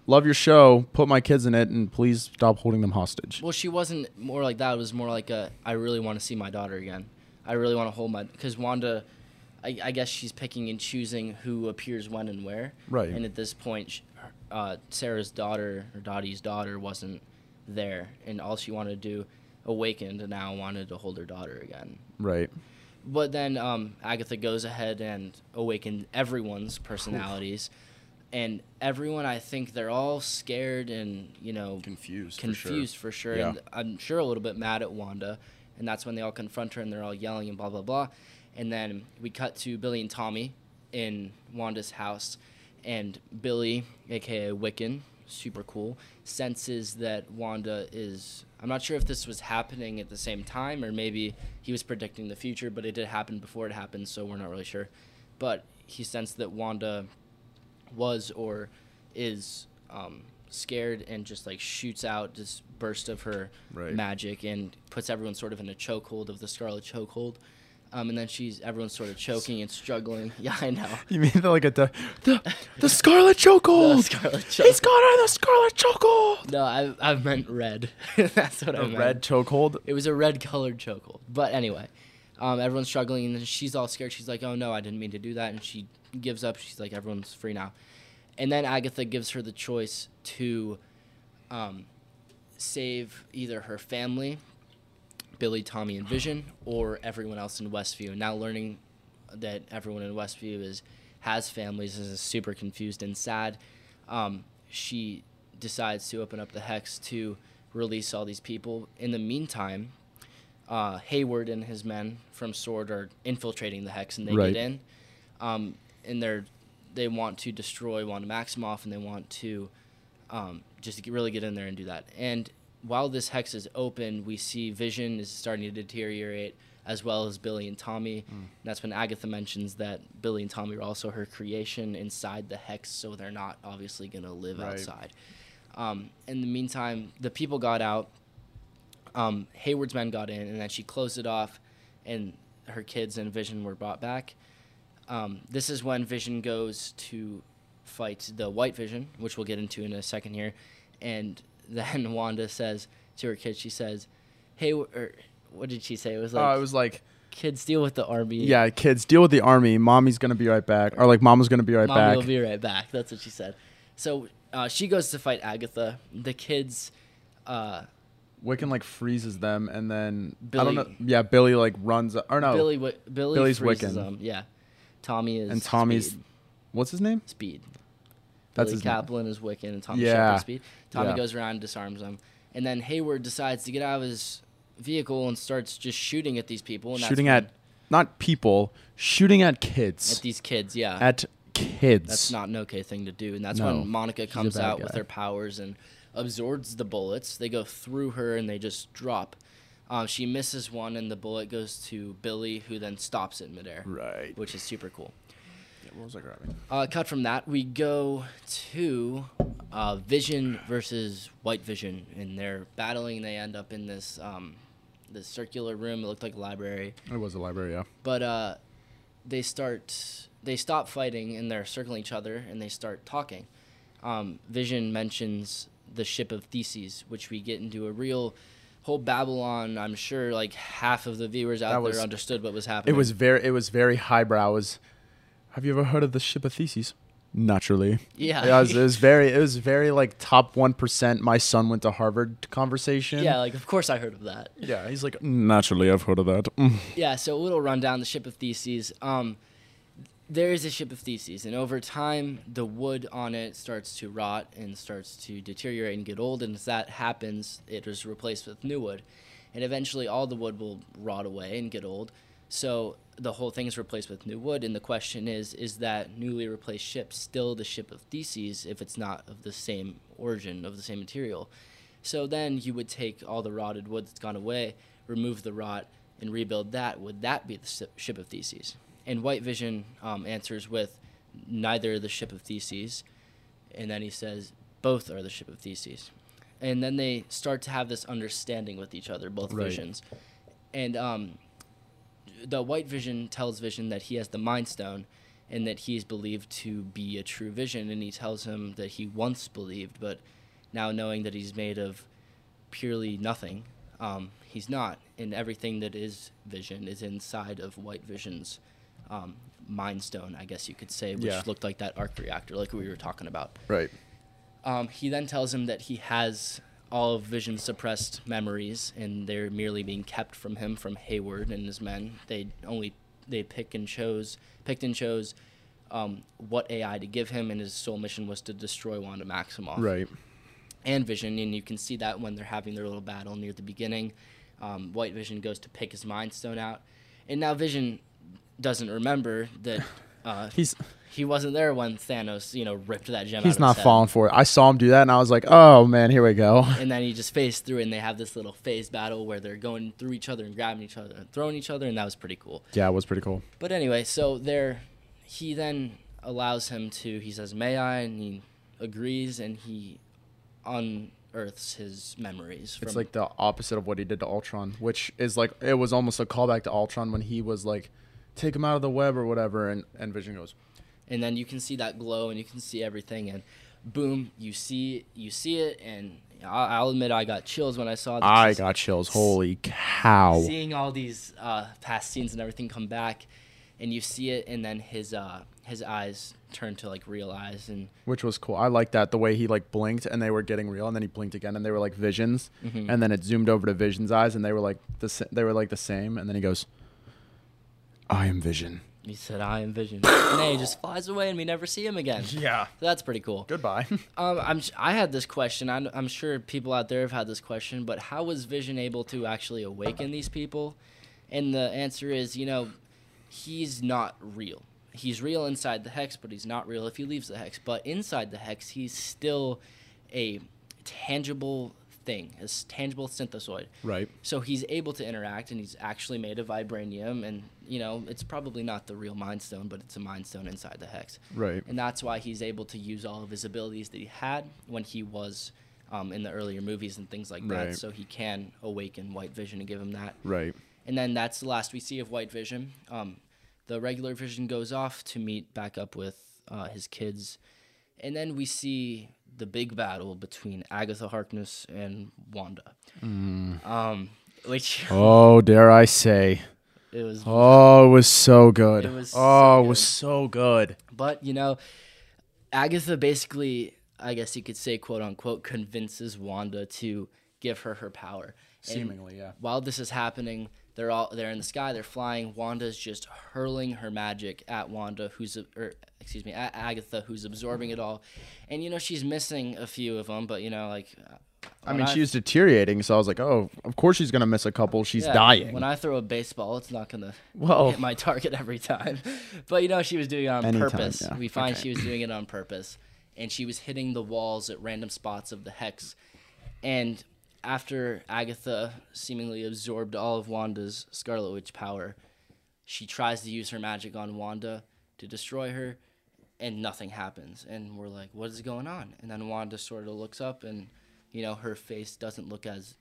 Speaker 2: love your show, put my kids in it and please stop holding them hostage.
Speaker 1: Well, she wasn't more like that. It was more like a, I really want to see my daughter again. I really want to hold my, because Wanda, I, I guess she's picking and choosing who appears when and where.
Speaker 2: Right.
Speaker 1: And at this point, sh- uh, Sarah's daughter, or Dottie's daughter, wasn't there, and all she wanted to do, awakened, and now wanted to hold her daughter again.
Speaker 2: Right.
Speaker 1: But then um, Agatha goes ahead and awakened everyone's personalities. And everyone, I think they're all scared and, you know,
Speaker 2: Confused.
Speaker 1: confused for sure,
Speaker 2: Yeah.
Speaker 1: and I'm sure a little bit mad at Wanda, and that's when they all confront her and they're all yelling and blah blah blah, and then we cut to Billy and Tommy in Wanda's house, and Billy, aka Wiccan, super cool, senses that Wanda is. I'm not sure if this was happening at the same time or maybe he was predicting the future, but it did happen before it happened, so we're not really sure. But he sensed that Wanda was or is um, scared and just like shoots out this burst of her
Speaker 2: Right.
Speaker 1: magic and puts everyone sort of in a chokehold of the scarlet chokehold. Um, and then she's everyone's sort of choking and struggling. Yeah, I know.
Speaker 2: You mean the, like a the the, the Scarlet Chokehold?
Speaker 1: The scarlet
Speaker 2: He's
Speaker 1: chokehold.
Speaker 2: got her the Scarlet Chokehold.
Speaker 1: No, I I meant red. That's what I
Speaker 2: A
Speaker 1: meant.
Speaker 2: A red chokehold.
Speaker 1: It was a red colored chokehold. But anyway, um, everyone's struggling, and then she's all scared. She's like, "Oh no, I didn't mean to do that," and she gives up. She's like, "Everyone's free now," and then Agatha gives her the choice to um, save either her family, Billy, Tommy, and Vision, or everyone else in Westview. Now learning that everyone in Westview is has families is super confused and sad, um, she decides to open up the hex to release all these people. In the meantime, uh, Hayward and his men from Sword are infiltrating the hex, and they
Speaker 2: Right.
Speaker 1: get in, um, and they're they want to destroy Wanda Maximoff, and they want to um, just really get in there and do that. And while this hex is open, we see Vision is starting to deteriorate, as well as Billy and Tommy. And that's when Agatha mentions that Billy and Tommy are also her creation inside the hex, so they're not obviously going to live
Speaker 2: Right.
Speaker 1: outside. Um, in the meantime, the people got out. Um, Hayward's men got in, and then she closed it off, and her kids and Vision were brought back. Um, this is when Vision goes to fight the White Vision, which we'll get into in a second here, and then Wanda says to her kids, she says, "Hey, or what did she say? It was like,
Speaker 2: Uh, it was like,
Speaker 1: kids deal with the army.
Speaker 2: Yeah, kids, deal with the army. Mommy's gonna be right back, or like mama's gonna be right
Speaker 1: Mommy
Speaker 2: back.
Speaker 1: will be right back. That's what she said. So uh, she goes to fight Agatha. The kids, uh,
Speaker 2: Wiccan like freezes them, and then I
Speaker 1: Billy-
Speaker 2: don't know. Yeah, Billy like runs. Or no,
Speaker 1: Billy, Billy
Speaker 2: Billy's
Speaker 1: freezes
Speaker 2: Wiccan.
Speaker 1: them. Yeah, Tommy is
Speaker 2: and Tommy's.
Speaker 1: Speed.
Speaker 2: What's his name?
Speaker 1: Speed.
Speaker 2: That's
Speaker 1: Billy
Speaker 2: his name.
Speaker 1: Kaplan is Wiccan, and Tommy
Speaker 2: Yeah.
Speaker 1: Shepherd Speed. Tommy
Speaker 2: Yeah.
Speaker 1: goes around and disarms them, and then Hayward decides to get out of his vehicle and starts just shooting at these people. And that's
Speaker 2: Shooting at not people, shooting at kids.
Speaker 1: at these kids. Yeah,
Speaker 2: At kids.
Speaker 1: That's not an okay thing to do. And that's
Speaker 2: No.
Speaker 1: when Monica comes out with her powers and absorbs the bullets. They go through her and they just drop. Um, she misses one and the bullet goes to Billy, who then stops it midair,
Speaker 2: right.
Speaker 1: which is super cool.
Speaker 2: What was I grabbing?
Speaker 1: Uh, cut from that, we go to uh, Vision versus White Vision, and they're battling. They end up in this um, this circular room. It looked like a library
Speaker 2: It was a library, yeah.
Speaker 1: but uh, they start they stop fighting and they're circling each other and they start talking. Um, Vision mentions the ship of Theseus, which we get into a real whole Babylon. I'm sure like half of the viewers out
Speaker 2: That
Speaker 1: there
Speaker 2: was-
Speaker 1: understood what was happening.
Speaker 2: It was very. It was very highbrow. It was. Have you ever heard of the ship of Theseus? Naturally.
Speaker 1: yeah,
Speaker 2: it, was, it was very. It was very like top one percent. My son went to Harvard conversation.
Speaker 1: yeah. Like of course I heard of that.
Speaker 2: Yeah. He's like. Naturally, I've heard of that.
Speaker 1: Yeah, so a little rundown the ship of Theseus. Um, there is a ship of Theseus, and over time, the wood on it starts to rot and starts to deteriorate and get old. And as that happens, it is replaced with new wood, and eventually, all the wood will rot away and get old. So the whole thing is replaced with new wood. And the question is: Is that newly replaced ship still the ship of Theseus if it's not of the same origin of the same material? So then you would take all the rotted wood that's gone away, remove the rot, and rebuild that. Would that be the ship of Theseus? And White Vision um, answers with neither the ship of Theseus, and then he says both are the ship of Theseus. And then they start to have this understanding with each other, both
Speaker 2: Right.
Speaker 1: visions. And um, the White Vision tells Vision that he has the Mind Stone, and that he is believed to be a true vision. And he tells him that he once believed, but now knowing that he's made of purely nothing, um, he's not. And everything that is vision is inside of White Vision's um, Mind Stone, I guess you could say, which
Speaker 2: Yeah.
Speaker 1: looked like that arc reactor, like we were talking about.
Speaker 2: Right.
Speaker 1: Um, he then tells him that he has all of Vision's suppressed memories, and they're merely being kept from him from Hayward and his men. They only they pick and chose picked and chose um, what AI to give him, and his sole mission was to destroy Wanda Maximoff
Speaker 2: Right.
Speaker 1: and Vision, and you can see that when they're having their little battle near the beginning. Um, White Vision goes to pick his Mind Stone out, and now Vision doesn't remember that uh,
Speaker 2: He's
Speaker 1: he wasn't there when Thanos, you know, ripped that gem.
Speaker 2: he's
Speaker 1: of
Speaker 2: not falling for it. I saw him do that, and I was like, oh man, here we go.
Speaker 1: And then he just phased through, and they have this little phase battle where they're going through each other and grabbing each other and throwing each other, and that was pretty cool.
Speaker 2: Yeah, it was pretty cool.
Speaker 1: But anyway, so there, he then allows him to. He says, "May I?" and he agrees, and he unearths his memories. From,
Speaker 2: It's like the opposite of what he did to Ultron, which is like it was almost a callback to Ultron when he was like, take him out of the web or whatever, and and Vision goes,
Speaker 1: and then you can see that glow, and you can see everything, and boom, you see you see it, and I'll, I'll admit I got chills when I saw. that
Speaker 2: I got chills. Holy cow!
Speaker 1: Seeing all these uh, past scenes and everything come back, and you see it, and then his uh, his eyes turn to like real eyes, and
Speaker 2: Which was cool. I like that the way he like blinked and they were getting real, and then he blinked again and they were like visions,
Speaker 1: Mm-hmm.
Speaker 2: and then it zoomed over to Vision's eyes and they were like the sa- they were like the same, and then he goes, I am Vision.
Speaker 1: he said, "I am Vision," and then he just flies away, and we never see him again.
Speaker 2: Yeah.
Speaker 1: So that's pretty cool.
Speaker 2: Goodbye.
Speaker 1: Um, I'm s- I had this question. I'm, I'm sure people out there have had this question, but how was Vision able to actually awaken these people? And the answer is, you know, he's not real. He's real inside the hex, but he's not real if he leaves the hex. But inside the hex, he's still a tangible thing, a s- tangible synthezoid.
Speaker 2: right.
Speaker 1: So he's able to interact, and he's actually made of vibranium, and you know, it's probably not the real Mind Stone, but it's a Mind Stone inside the hex
Speaker 2: Right.
Speaker 1: and that's why he's able to use all of his abilities that he had when he was um, in the earlier movies and things like that.
Speaker 2: Right.
Speaker 1: So he can awaken White Vision and give him that.
Speaker 2: Right.
Speaker 1: And then that's the last we see of White Vision. Um, the regular Vision goes off to meet back up with uh, his kids, and then we see the big battle between Agatha Harkness and Wanda. Um, which
Speaker 2: Oh, dare I say,
Speaker 1: It was
Speaker 2: Oh, it was so good.
Speaker 1: It was
Speaker 2: oh,
Speaker 1: so
Speaker 2: it was so good.
Speaker 1: But you know, Agatha basically, I guess you could say, quote unquote, convinces Wanda to give her her power. And
Speaker 2: Seemingly, yeah.
Speaker 1: While this is happening, they're all they're in the sky. They're flying. Wanda's just hurling her magic at Wanda, who's or excuse me, at Agatha, who's absorbing it all. And you know she's missing a few of them, but you know like.
Speaker 2: Uh, I
Speaker 1: when
Speaker 2: mean, she was deteriorating, so I was like, oh, of course she's gonna miss a couple. She's
Speaker 1: yeah,
Speaker 2: dying.
Speaker 1: When I throw a baseball, it's not gonna
Speaker 2: Whoa.
Speaker 1: hit my target every time. But you know, she was doing it on
Speaker 2: Anytime,
Speaker 1: purpose.
Speaker 2: yeah.
Speaker 1: We find
Speaker 2: Okay.
Speaker 1: she was doing it on purpose. And she was hitting the walls at random spots of the hex. And after Agatha seemingly absorbed all of Wanda's Scarlet Witch power, she tries to use her magic on Wanda to destroy her, and nothing happens. And we're like, what is going on? And then Wanda sort of looks up, and, you know, her face doesn't look as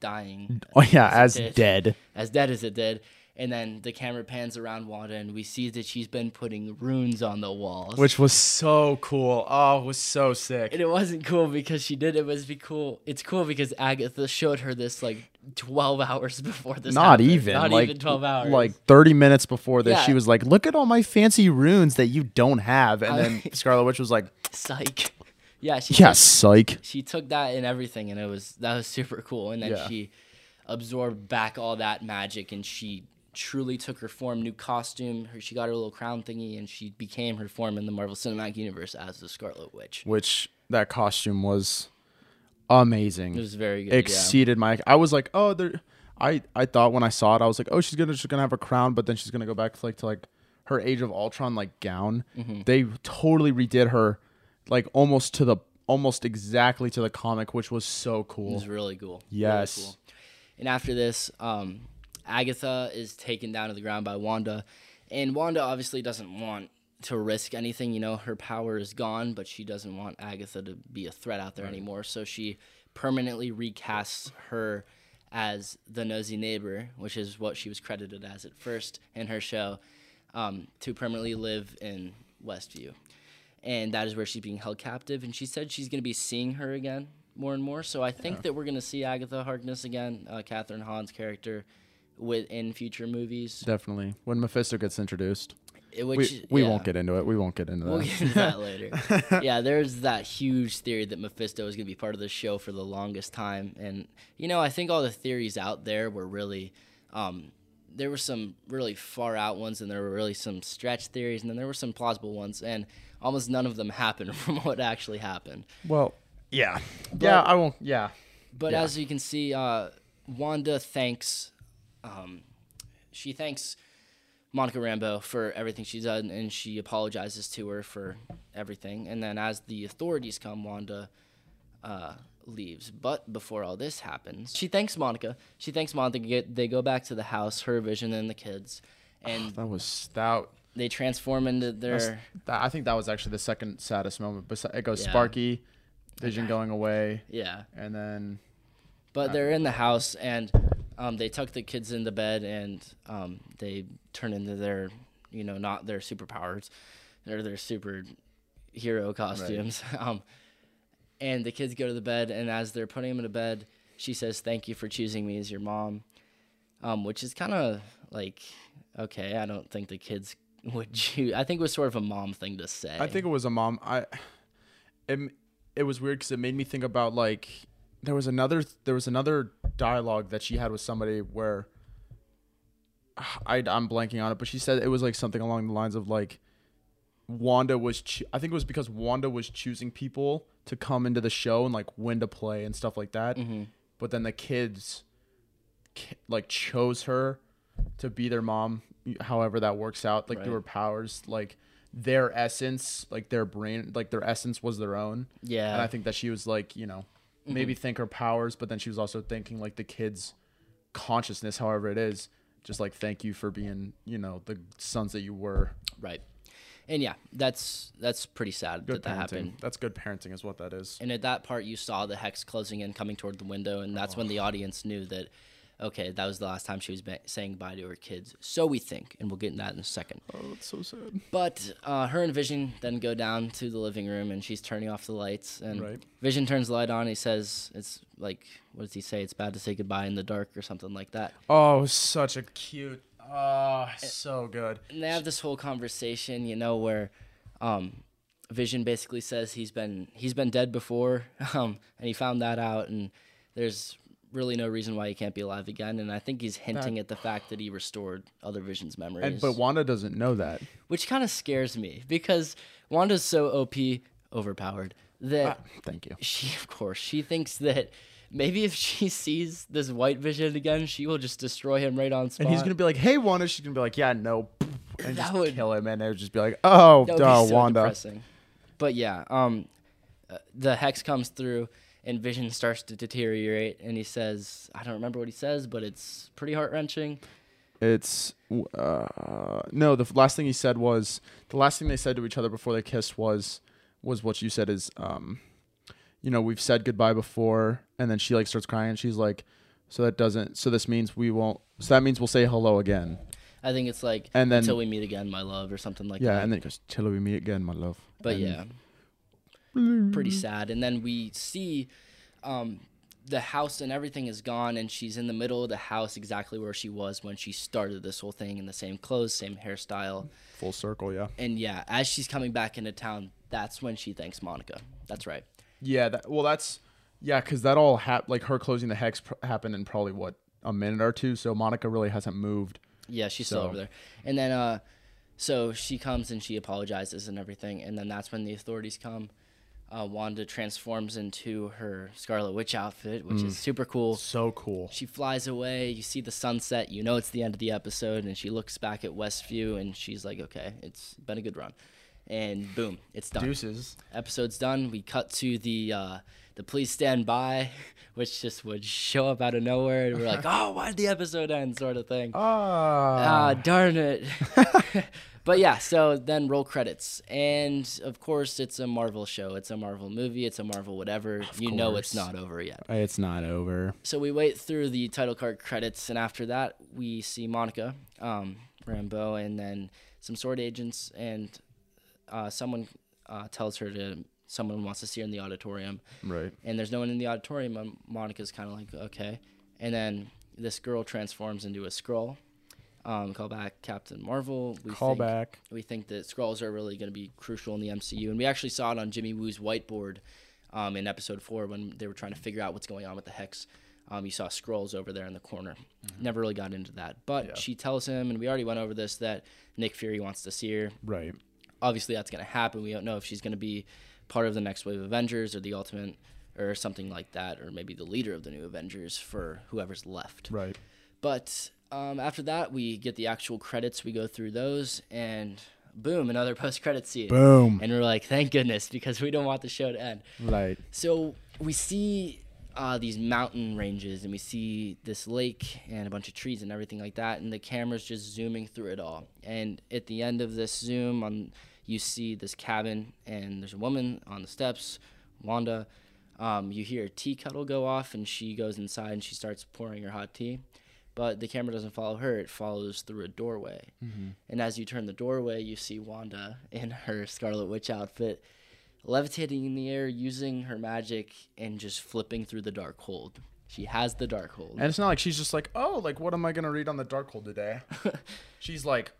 Speaker 1: dying.
Speaker 2: oh yeah, as
Speaker 1: did
Speaker 2: dead.
Speaker 1: as dead as it did. And then the camera pans around Wanda, and we see that she's been putting runes on the walls.
Speaker 2: Which was so cool. Oh, it was so sick.
Speaker 1: and it wasn't cool because she did. It was be cool. It's cool because Agatha showed her this like twelve hours before this.
Speaker 2: not
Speaker 1: happened.
Speaker 2: even
Speaker 1: Not
Speaker 2: like
Speaker 1: even twelve hours.
Speaker 2: like 30 minutes before this she was like look at all my fancy runes that you don't have and
Speaker 1: I-
Speaker 2: then scarlet witch was like
Speaker 1: psych. Yeah, she
Speaker 2: yeah
Speaker 1: took-
Speaker 2: psych
Speaker 1: she took that and everything, and it was that was super cool. And then
Speaker 2: Yeah.
Speaker 1: she absorbed back all that magic, and she truly took her form, new costume. Her, she got her little crown thingy, and she became her form in the Marvel Cinematic Universe as the Scarlet Witch.
Speaker 2: which that costume was amazing
Speaker 1: It was very good. yeah.
Speaker 2: exceeded my i was like oh there i i thought when i saw it i was like oh she's gonna she's gonna have a crown but then she's gonna go back to like to like her age of ultron like gown
Speaker 1: Mm-hmm.
Speaker 2: they totally redid her like almost to the almost exactly to the comic which was so cool.
Speaker 1: It was really cool.
Speaker 2: Yes.
Speaker 1: Really cool. And after this, um, Agatha is taken down to the ground by Wanda, and Wanda obviously doesn't want to risk anything. You know, her power is gone, but she doesn't want Agatha to be a threat out there anymore. So she permanently recasts her as the nosy neighbor, which is what she was credited as at first in her show, um, to permanently live in Westview. And that is where she's being held captive. And she said she's going to be seeing her again more and more. So I think that we're going to see Agatha Harkness again, uh, Kathryn Hahn's character, with in future movies.
Speaker 2: definitely when mephisto gets introduced
Speaker 1: It- Which,
Speaker 2: we, we
Speaker 1: yeah.
Speaker 2: won't get into it we won't get into
Speaker 1: We'll
Speaker 2: that
Speaker 1: get into that later. yeah, there's that huge theory that Mephisto is going to be part of the show for the longest time, and you know, I think all the theories out there were really, um, there were some really far out ones, and there were really some stretch theories, and then there were some plausible ones, and almost none of them happened from what actually happened.
Speaker 2: well yeah yeah i won't yeah
Speaker 1: But
Speaker 2: Yeah.
Speaker 1: as you can see, uh, Wanda thanks, um, she thanks Monica Rambeau for everything she's done, and she apologizes to her for everything. And then as the authorities come, Wanda uh, leaves. But before all this happens, she thanks Monica. She thanks Monica. They go back to the house, her vision, and the kids, and
Speaker 2: that was stout.
Speaker 1: they transform into their
Speaker 2: that- I think that was actually the second saddest moment. But it goes
Speaker 1: Yeah.
Speaker 2: Sparky, Vision going away,
Speaker 1: yeah.
Speaker 2: and then
Speaker 1: But they're in the house and um, they tuck the kids into bed and um, they turn into their, you know, not their superpowers, they're their super hero costumes. Um, and the kids go to the bed and as they're putting them into bed, she says, "Thank you for choosing me as your mom," um, which is kind of like, okay, I don't think the kids would choose. I think it was sort of a mom thing to say.
Speaker 2: I think it was a mom. I it, it was weird because it made me think about like there was another there was another dialogue that she had with somebody where I I'm blanking on it, but she said it was like something along the lines of like Wanda was choo- I think it was because Wanda was choosing people to come into the show and like when to play and stuff like that.
Speaker 1: Mhm.
Speaker 2: But then the kids ki- like chose her to be their mom, however that works out, like through her powers, like their essence, like their brain, like their essence was their own.
Speaker 1: yeah.
Speaker 2: And I think that she was like, you know, maybe mm-hmm. think her powers, but then she was also thinking like the kids' consciousness, however it is, just like thank you for being, you know, the sons that you were.
Speaker 1: right. And yeah, that's that's pretty sad
Speaker 2: Good
Speaker 1: that that happened.
Speaker 2: That's good parenting, is what that is.
Speaker 1: And at that part, you saw the hex closing in, coming toward the window, and that's oh. when the audience knew that, okay, that was the last time she was ba- saying bye to her kids. So we think, and we'll get into that in a second.
Speaker 2: Oh, that's so sad.
Speaker 1: But uh, her and Vision then go down to the living room, and she's turning off the lights. And
Speaker 2: Right.
Speaker 1: Vision turns the light on. He says, "It's like, what does he say? It's bad to say goodbye in the dark, or something like that."
Speaker 2: Oh, such a cute. Oh, so good.
Speaker 1: and they have this whole conversation, you know, where um, Vision basically says he's been he's been dead before, um, and he found that out, and there's really no reason why he can't be alive again. And I think he's hinting at the fact that he restored other Vision's memories,
Speaker 2: And but Wanda doesn't know that.
Speaker 1: which kind of scares me because Wanda's so OP, overpowered that
Speaker 2: Ah, thank you.
Speaker 1: she, of course, she thinks that. Maybe if she sees this white vision again, she will just destroy him right on spot.
Speaker 2: And he's gonna be like, "Hey, Wanda." She's gonna be like, "Yeah, no," and
Speaker 1: That
Speaker 2: just
Speaker 1: would-
Speaker 2: kill him. And it would just be like, "Oh,
Speaker 1: That would
Speaker 2: duh,
Speaker 1: be so
Speaker 2: Wanda."
Speaker 1: depressing. But yeah, um, uh, the hex comes through and Vision starts to deteriorate, and he says, I don't remember what he says, but it's pretty heart wrenching.
Speaker 2: It's uh, no. The last thing he said was the last thing they said to each other before they kissed was was what you said is um, you know, we've said goodbye before, and then she like starts crying, and she's like, so that doesn't. So this means we won't. So that means we'll say hello again.
Speaker 1: I think it's like
Speaker 2: And then-
Speaker 1: until we meet again, my love, or something like
Speaker 2: yeah,
Speaker 1: that.
Speaker 2: Yeah, and then he goes, till we meet again, my love.
Speaker 1: but
Speaker 2: And-
Speaker 1: yeah, pretty sad. And then we see um, the house and everything is gone, and she's in the middle of the house, exactly where she was when she started this whole thing, in the same clothes, same hairstyle.
Speaker 2: full circle. Yeah.
Speaker 1: And yeah, as she's coming back into town, that's when she thanks Monica. That's right.
Speaker 2: Yeah. That, well, that's yeah, because that all hap- like her closing the hex pr- happened in probably what a minute or two. So Monica really hasn't moved.
Speaker 1: Yeah, she's still over there. And then uh so she comes and she apologizes and everything and then that's when the authorities come. Uh, Wanda transforms into her Scarlet Witch outfit, which is super cool.
Speaker 2: So cool.
Speaker 1: She flies away, you see the sunset, you know it's the end of the episode and she looks back at Westview and she's like, "Okay, it's been a good run." And boom, it's done.
Speaker 2: Deuces.
Speaker 1: Episode's done. We cut to the uh the please stand by, which just would show up out of nowhere and we're like, "Oh, why did the episode end?" sort of thing.
Speaker 2: Ah.
Speaker 1: Ah, darn it. but yeah, so then roll credits. And of course, it's a Marvel show. It's a Marvel movie. It's a Marvel whatever. you know it's not over yet.
Speaker 2: it's not over.
Speaker 1: So we wait through the title card credits. And after that, we see Monica, um, Rambeau, and then some sword agents. And uh, someone uh, tells her to, someone wants to see her in the auditorium
Speaker 2: Right.
Speaker 1: and there's no one in the auditorium. And Monica's kind of like, okay. And then this girl transforms into a scroll. Um, call back Captain Marvel. We
Speaker 2: Call
Speaker 1: think,
Speaker 2: back.
Speaker 1: We think that scrolls are really going to be crucial in the MCU, and we actually saw it on Jimmy Woo's whiteboard um, in Episode Four when they were trying to figure out what's going on with the hex. Um, you saw scrolls over there in the corner. Never really got into that, but
Speaker 2: Yeah.
Speaker 1: she tells him, and we already went over this that Nick Fury wants to see her
Speaker 2: Right.
Speaker 1: obviously that's going to happen. We don't know if she's going to be part of the next wave of Avengers or the Ultimate or something like that, or maybe the leader of the new Avengers for whoever's left.
Speaker 2: Right.
Speaker 1: But um, after that, we get the actual credits. We go through those, and boom, another post-credit scene.
Speaker 2: Boom.
Speaker 1: And we're like, thank goodness, because we don't want the show to end.
Speaker 2: Right.
Speaker 1: So we see uh, these mountain ranges, and we see this lake and a bunch of trees and everything like that, and the camera's just zooming through it all. And at the end of this zoom, on you see this cabin, and there's a woman on the steps, Wanda. Um, you hear a tea kettle go off, and she goes inside and she starts pouring her hot tea. But the camera doesn't follow her; it follows through a doorway. And as you turn the doorway, you see Wanda in her Scarlet Witch outfit, levitating in the air, using her magic, and just flipping through the Darkhold. She has the Darkhold.
Speaker 2: And it's not like she's just like, oh, like what am I gonna read on the Darkhold today? she's like,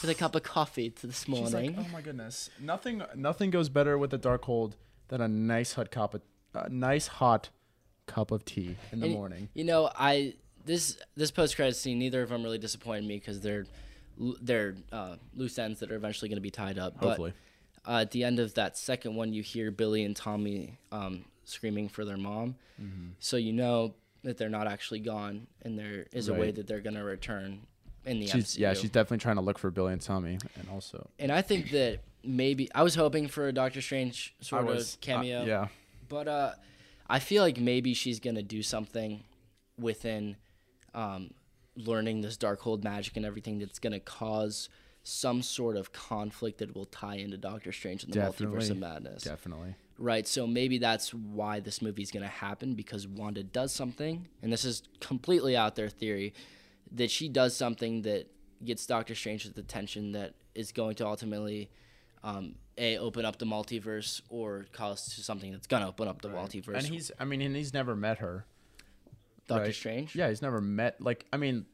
Speaker 1: with a cup of coffee to this
Speaker 2: she's
Speaker 1: morning.
Speaker 2: like, oh my goodness, nothing, nothing goes better with the Darkhold than a nice hot cup of, a nice hot cup of tea in the
Speaker 1: And,
Speaker 2: morning.
Speaker 1: You know, I this this post credit scene. Neither of them really disappointed me because they're they're uh, loose ends that are eventually going to be tied up.
Speaker 2: Hopefully.
Speaker 1: But uh, at the end of that second one, you hear Billy and Tommy um, screaming for their mom.
Speaker 2: Mm-hmm.
Speaker 1: So you know that they're not actually gone, and there is a way that they're going to return in the
Speaker 2: She's
Speaker 1: MCU.
Speaker 2: yeah, she's definitely trying to look for Billy and Tommy, and also
Speaker 1: and I think that maybe I was hoping for a Doctor Strange sort
Speaker 2: was
Speaker 1: of cameo.
Speaker 2: uh, yeah,
Speaker 1: But uh, I feel like maybe she's gonna do something within um, learning this Darkhold magic and everything that's gonna cause some sort of conflict that will tie into Doctor Strange and the Multiverse of Madness.
Speaker 2: definitely.
Speaker 1: Right. So maybe that's why this movie's gonna happen because Wanda does something, and this is completely out there theory, that she does something that gets Doctor Strange's attention that is going to ultimately. Um, a open up the multiverse or cause to something that's gonna open up the multiverse.
Speaker 2: And he's, I mean, and he's never met her.
Speaker 1: Doctor
Speaker 2: right?
Speaker 1: Strange.
Speaker 2: Yeah, he's never met. Like, I mean,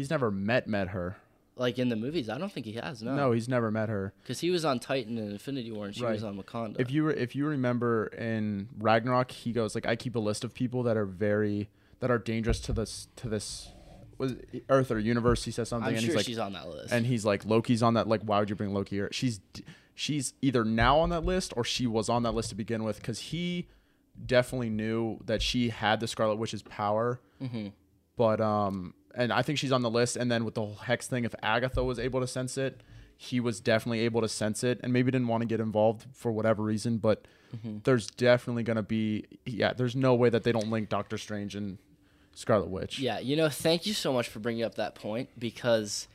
Speaker 2: He's never met met her.
Speaker 1: Like in the movies, I don't think he has.
Speaker 2: No,
Speaker 1: No,
Speaker 2: he's never met her.
Speaker 1: because he was on Titan and Infinity War and she was on Wakanda.
Speaker 2: If you re- if you remember in Ragnarok, he goes like, I keep a list of people that are very that are dangerous to this to this was Earth or universe. He says something,
Speaker 1: I'm
Speaker 2: and
Speaker 1: sure
Speaker 2: he's like,
Speaker 1: she's on that list.
Speaker 2: and he's like, Loki's on that. Like, why would you bring Loki here? She's she's either now on that list or she was on that list to begin with because he definitely knew that she had the Scarlet Witch's power.
Speaker 1: Mm-hmm.
Speaker 2: But um, and I think she's on the list. And then with the whole hex thing, if Agatha was able to sense it, he was definitely able to sense it, and maybe didn't want to get involved for whatever reason. But
Speaker 1: Mm-hmm.
Speaker 2: there's definitely gonna be yeah. There's no way that they don't link Doctor Strange and Scarlet Witch.
Speaker 1: Yeah, you know, thank you so much for bringing up that point because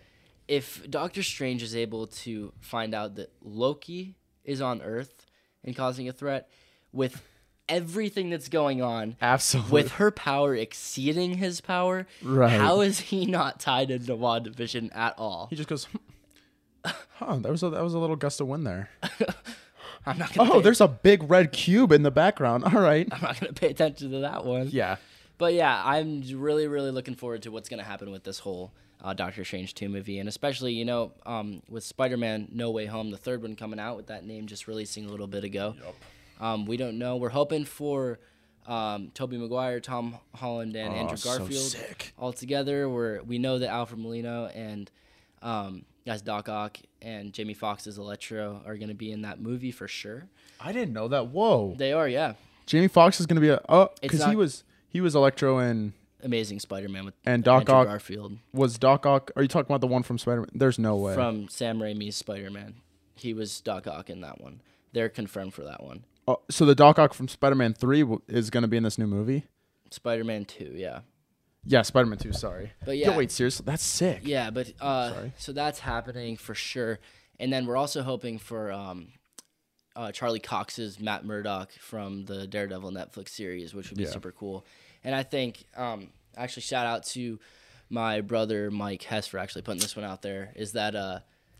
Speaker 1: if Doctor Strange is able to find out that Loki is on Earth and causing a threat with everything that's going on,
Speaker 2: Absolutely.
Speaker 1: with her power exceeding his power,
Speaker 2: Right.
Speaker 1: how is he not tied into WandaVision at all?
Speaker 2: he just goes. Hmm, huh, that was a, that was a little gust of wind there.
Speaker 1: I'm not
Speaker 2: Oh,
Speaker 1: pay,
Speaker 2: there's a big red cube in the background. All right.
Speaker 1: I'm not gonna pay attention to that one.
Speaker 2: Yeah.
Speaker 1: But yeah, I'm really, really looking forward to what's going to happen with this whole uh, Doctor Strange 2 movie. And especially, you know, um, with Spider Man No Way Home, the third one coming out with that name just releasing a little bit ago. Um, we don't know. We're hoping for um, Tobey Maguire, Tom Holland, and Andrew
Speaker 2: Oh, so
Speaker 1: Garfield
Speaker 2: sick.
Speaker 1: all together. We're, we know that Alfred Molina and um, as Doc Ock and Jamie Foxx as Electro are going to be in that movie for sure.
Speaker 2: I didn't know that. Whoa.
Speaker 1: They are, yeah.
Speaker 2: Jamie Foxx is gonna be a oh because he was he was Electro and
Speaker 1: Amazing Spider Man with
Speaker 2: And Doc
Speaker 1: Andrew
Speaker 2: Ock-
Speaker 1: Garfield.
Speaker 2: was Doc Ock. Are you talking about the one from Spider Man? There's no way.
Speaker 1: from Sam Raimi's Spider Man. He was Doc Ock in that one. They're confirmed for that one.
Speaker 2: oh, so the Doc Ock from Spider Man Three w- is gonna be in this new movie.
Speaker 1: Spider Man 2, yeah.
Speaker 2: Yeah, Spider Man Two. Sorry.
Speaker 1: But
Speaker 2: Yo,
Speaker 1: yeah.
Speaker 2: wait, seriously, that's sick.
Speaker 1: Yeah, but uh,
Speaker 2: Sorry.
Speaker 1: so that's happening for sure. And then we're also hoping for um, uh, Charlie Cox's Matt Murdock from the Daredevil Netflix series, which would be
Speaker 2: Yeah.
Speaker 1: super cool. And I think, um, actually, shout out to my brother Mike Hess for actually putting this one out there. Is that uh,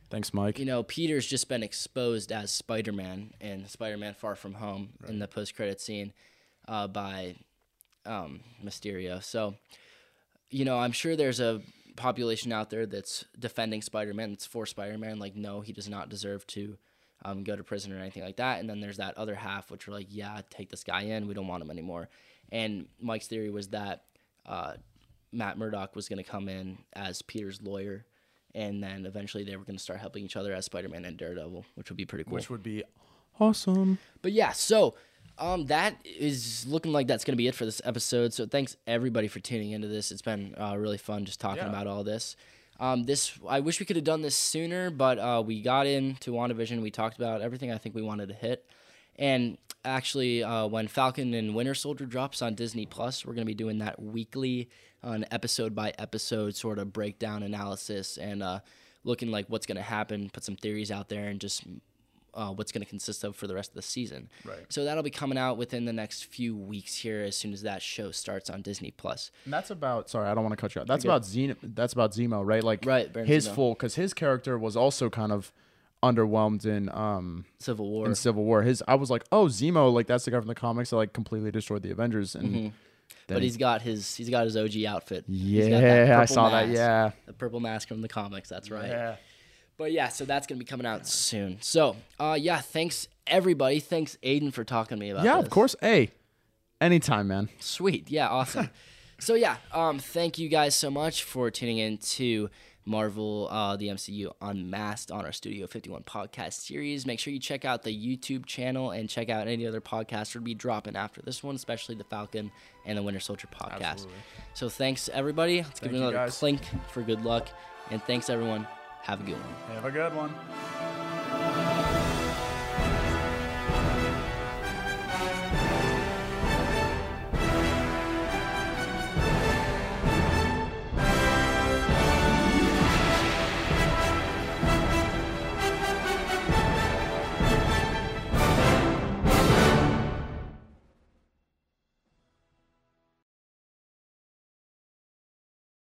Speaker 2: Thanks, Mike.
Speaker 1: you know, Peter's just been exposed as Spider Man in Spider Man Far From Home in the post credit scene uh, by um, Mysterio. So, you know, I'm sure there's a population out there that's defending Spider Man, that's for Spider Man. Like, no, he does not deserve to um, go to prison or anything like that. And then there's that other half, which are like, yeah, take this guy in. We don't want him anymore. And Mike's theory was that uh, Matt Murdock was going to come in as Peter's lawyer. And then eventually they were going to start helping each other as Spider Man and Daredevil, which would be pretty cool.
Speaker 2: Which would be awesome.
Speaker 1: But yeah, so um, that is looking like that's going to be it for this episode. So thanks everybody for tuning into this. It's been uh, really fun just talking
Speaker 2: Yeah.
Speaker 1: about all this. Um, this I wish we could have done this sooner, but uh, we got into WandaVision. We talked about everything I think we wanted to hit. And actually, uh, when Falcon and Winter Soldier drops on Disney Plus, we're going to be doing that weekly, on episode by episode sort of breakdown analysis and uh, looking like what's going to happen, put some theories out there, and just uh, what's going to consist of for the rest of the season.
Speaker 2: Right.
Speaker 1: So that'll be coming out within the next few weeks here, as soon as that show starts on Disney Plus.
Speaker 2: And that's about. Sorry, I don't want to cut you out. That's about Zeno. That's about Zemo, right? Like
Speaker 1: Right, Baron
Speaker 2: his
Speaker 1: Zemo.
Speaker 2: full because his character was also kind of underwhelmed in um
Speaker 1: Civil War.
Speaker 2: in Civil War. His I was like, oh Zemo, like that's the guy from the comics that like completely destroyed the Avengers. And then
Speaker 1: but he's got his he's got his OG outfit. He's got
Speaker 2: yeah, I saw that. Yeah,
Speaker 1: the purple mask from the comics. That's right.
Speaker 2: yeah.
Speaker 1: But yeah, so that's gonna be coming out soon. So uh, yeah, thanks everybody. Thanks Aidan for talking to me about.
Speaker 2: Yeah,
Speaker 1: this.
Speaker 2: of course. Hey, anytime, man.
Speaker 1: Sweet. Yeah, awesome. so yeah, um, thank you guys so much for tuning in to Marvel, uh, the MCU Unmasked on our Studio 51 podcast series. Make sure you check out the YouTube channel and check out any other podcasts we'll be dropping after this one, especially the Falcon and the Winter Soldier podcast.
Speaker 2: Absolutely.
Speaker 1: So thanks everybody. Let's
Speaker 2: Thank
Speaker 1: give it another
Speaker 2: guys.
Speaker 1: clink for good luck. And thanks everyone. Have a good one.
Speaker 2: Have a good one.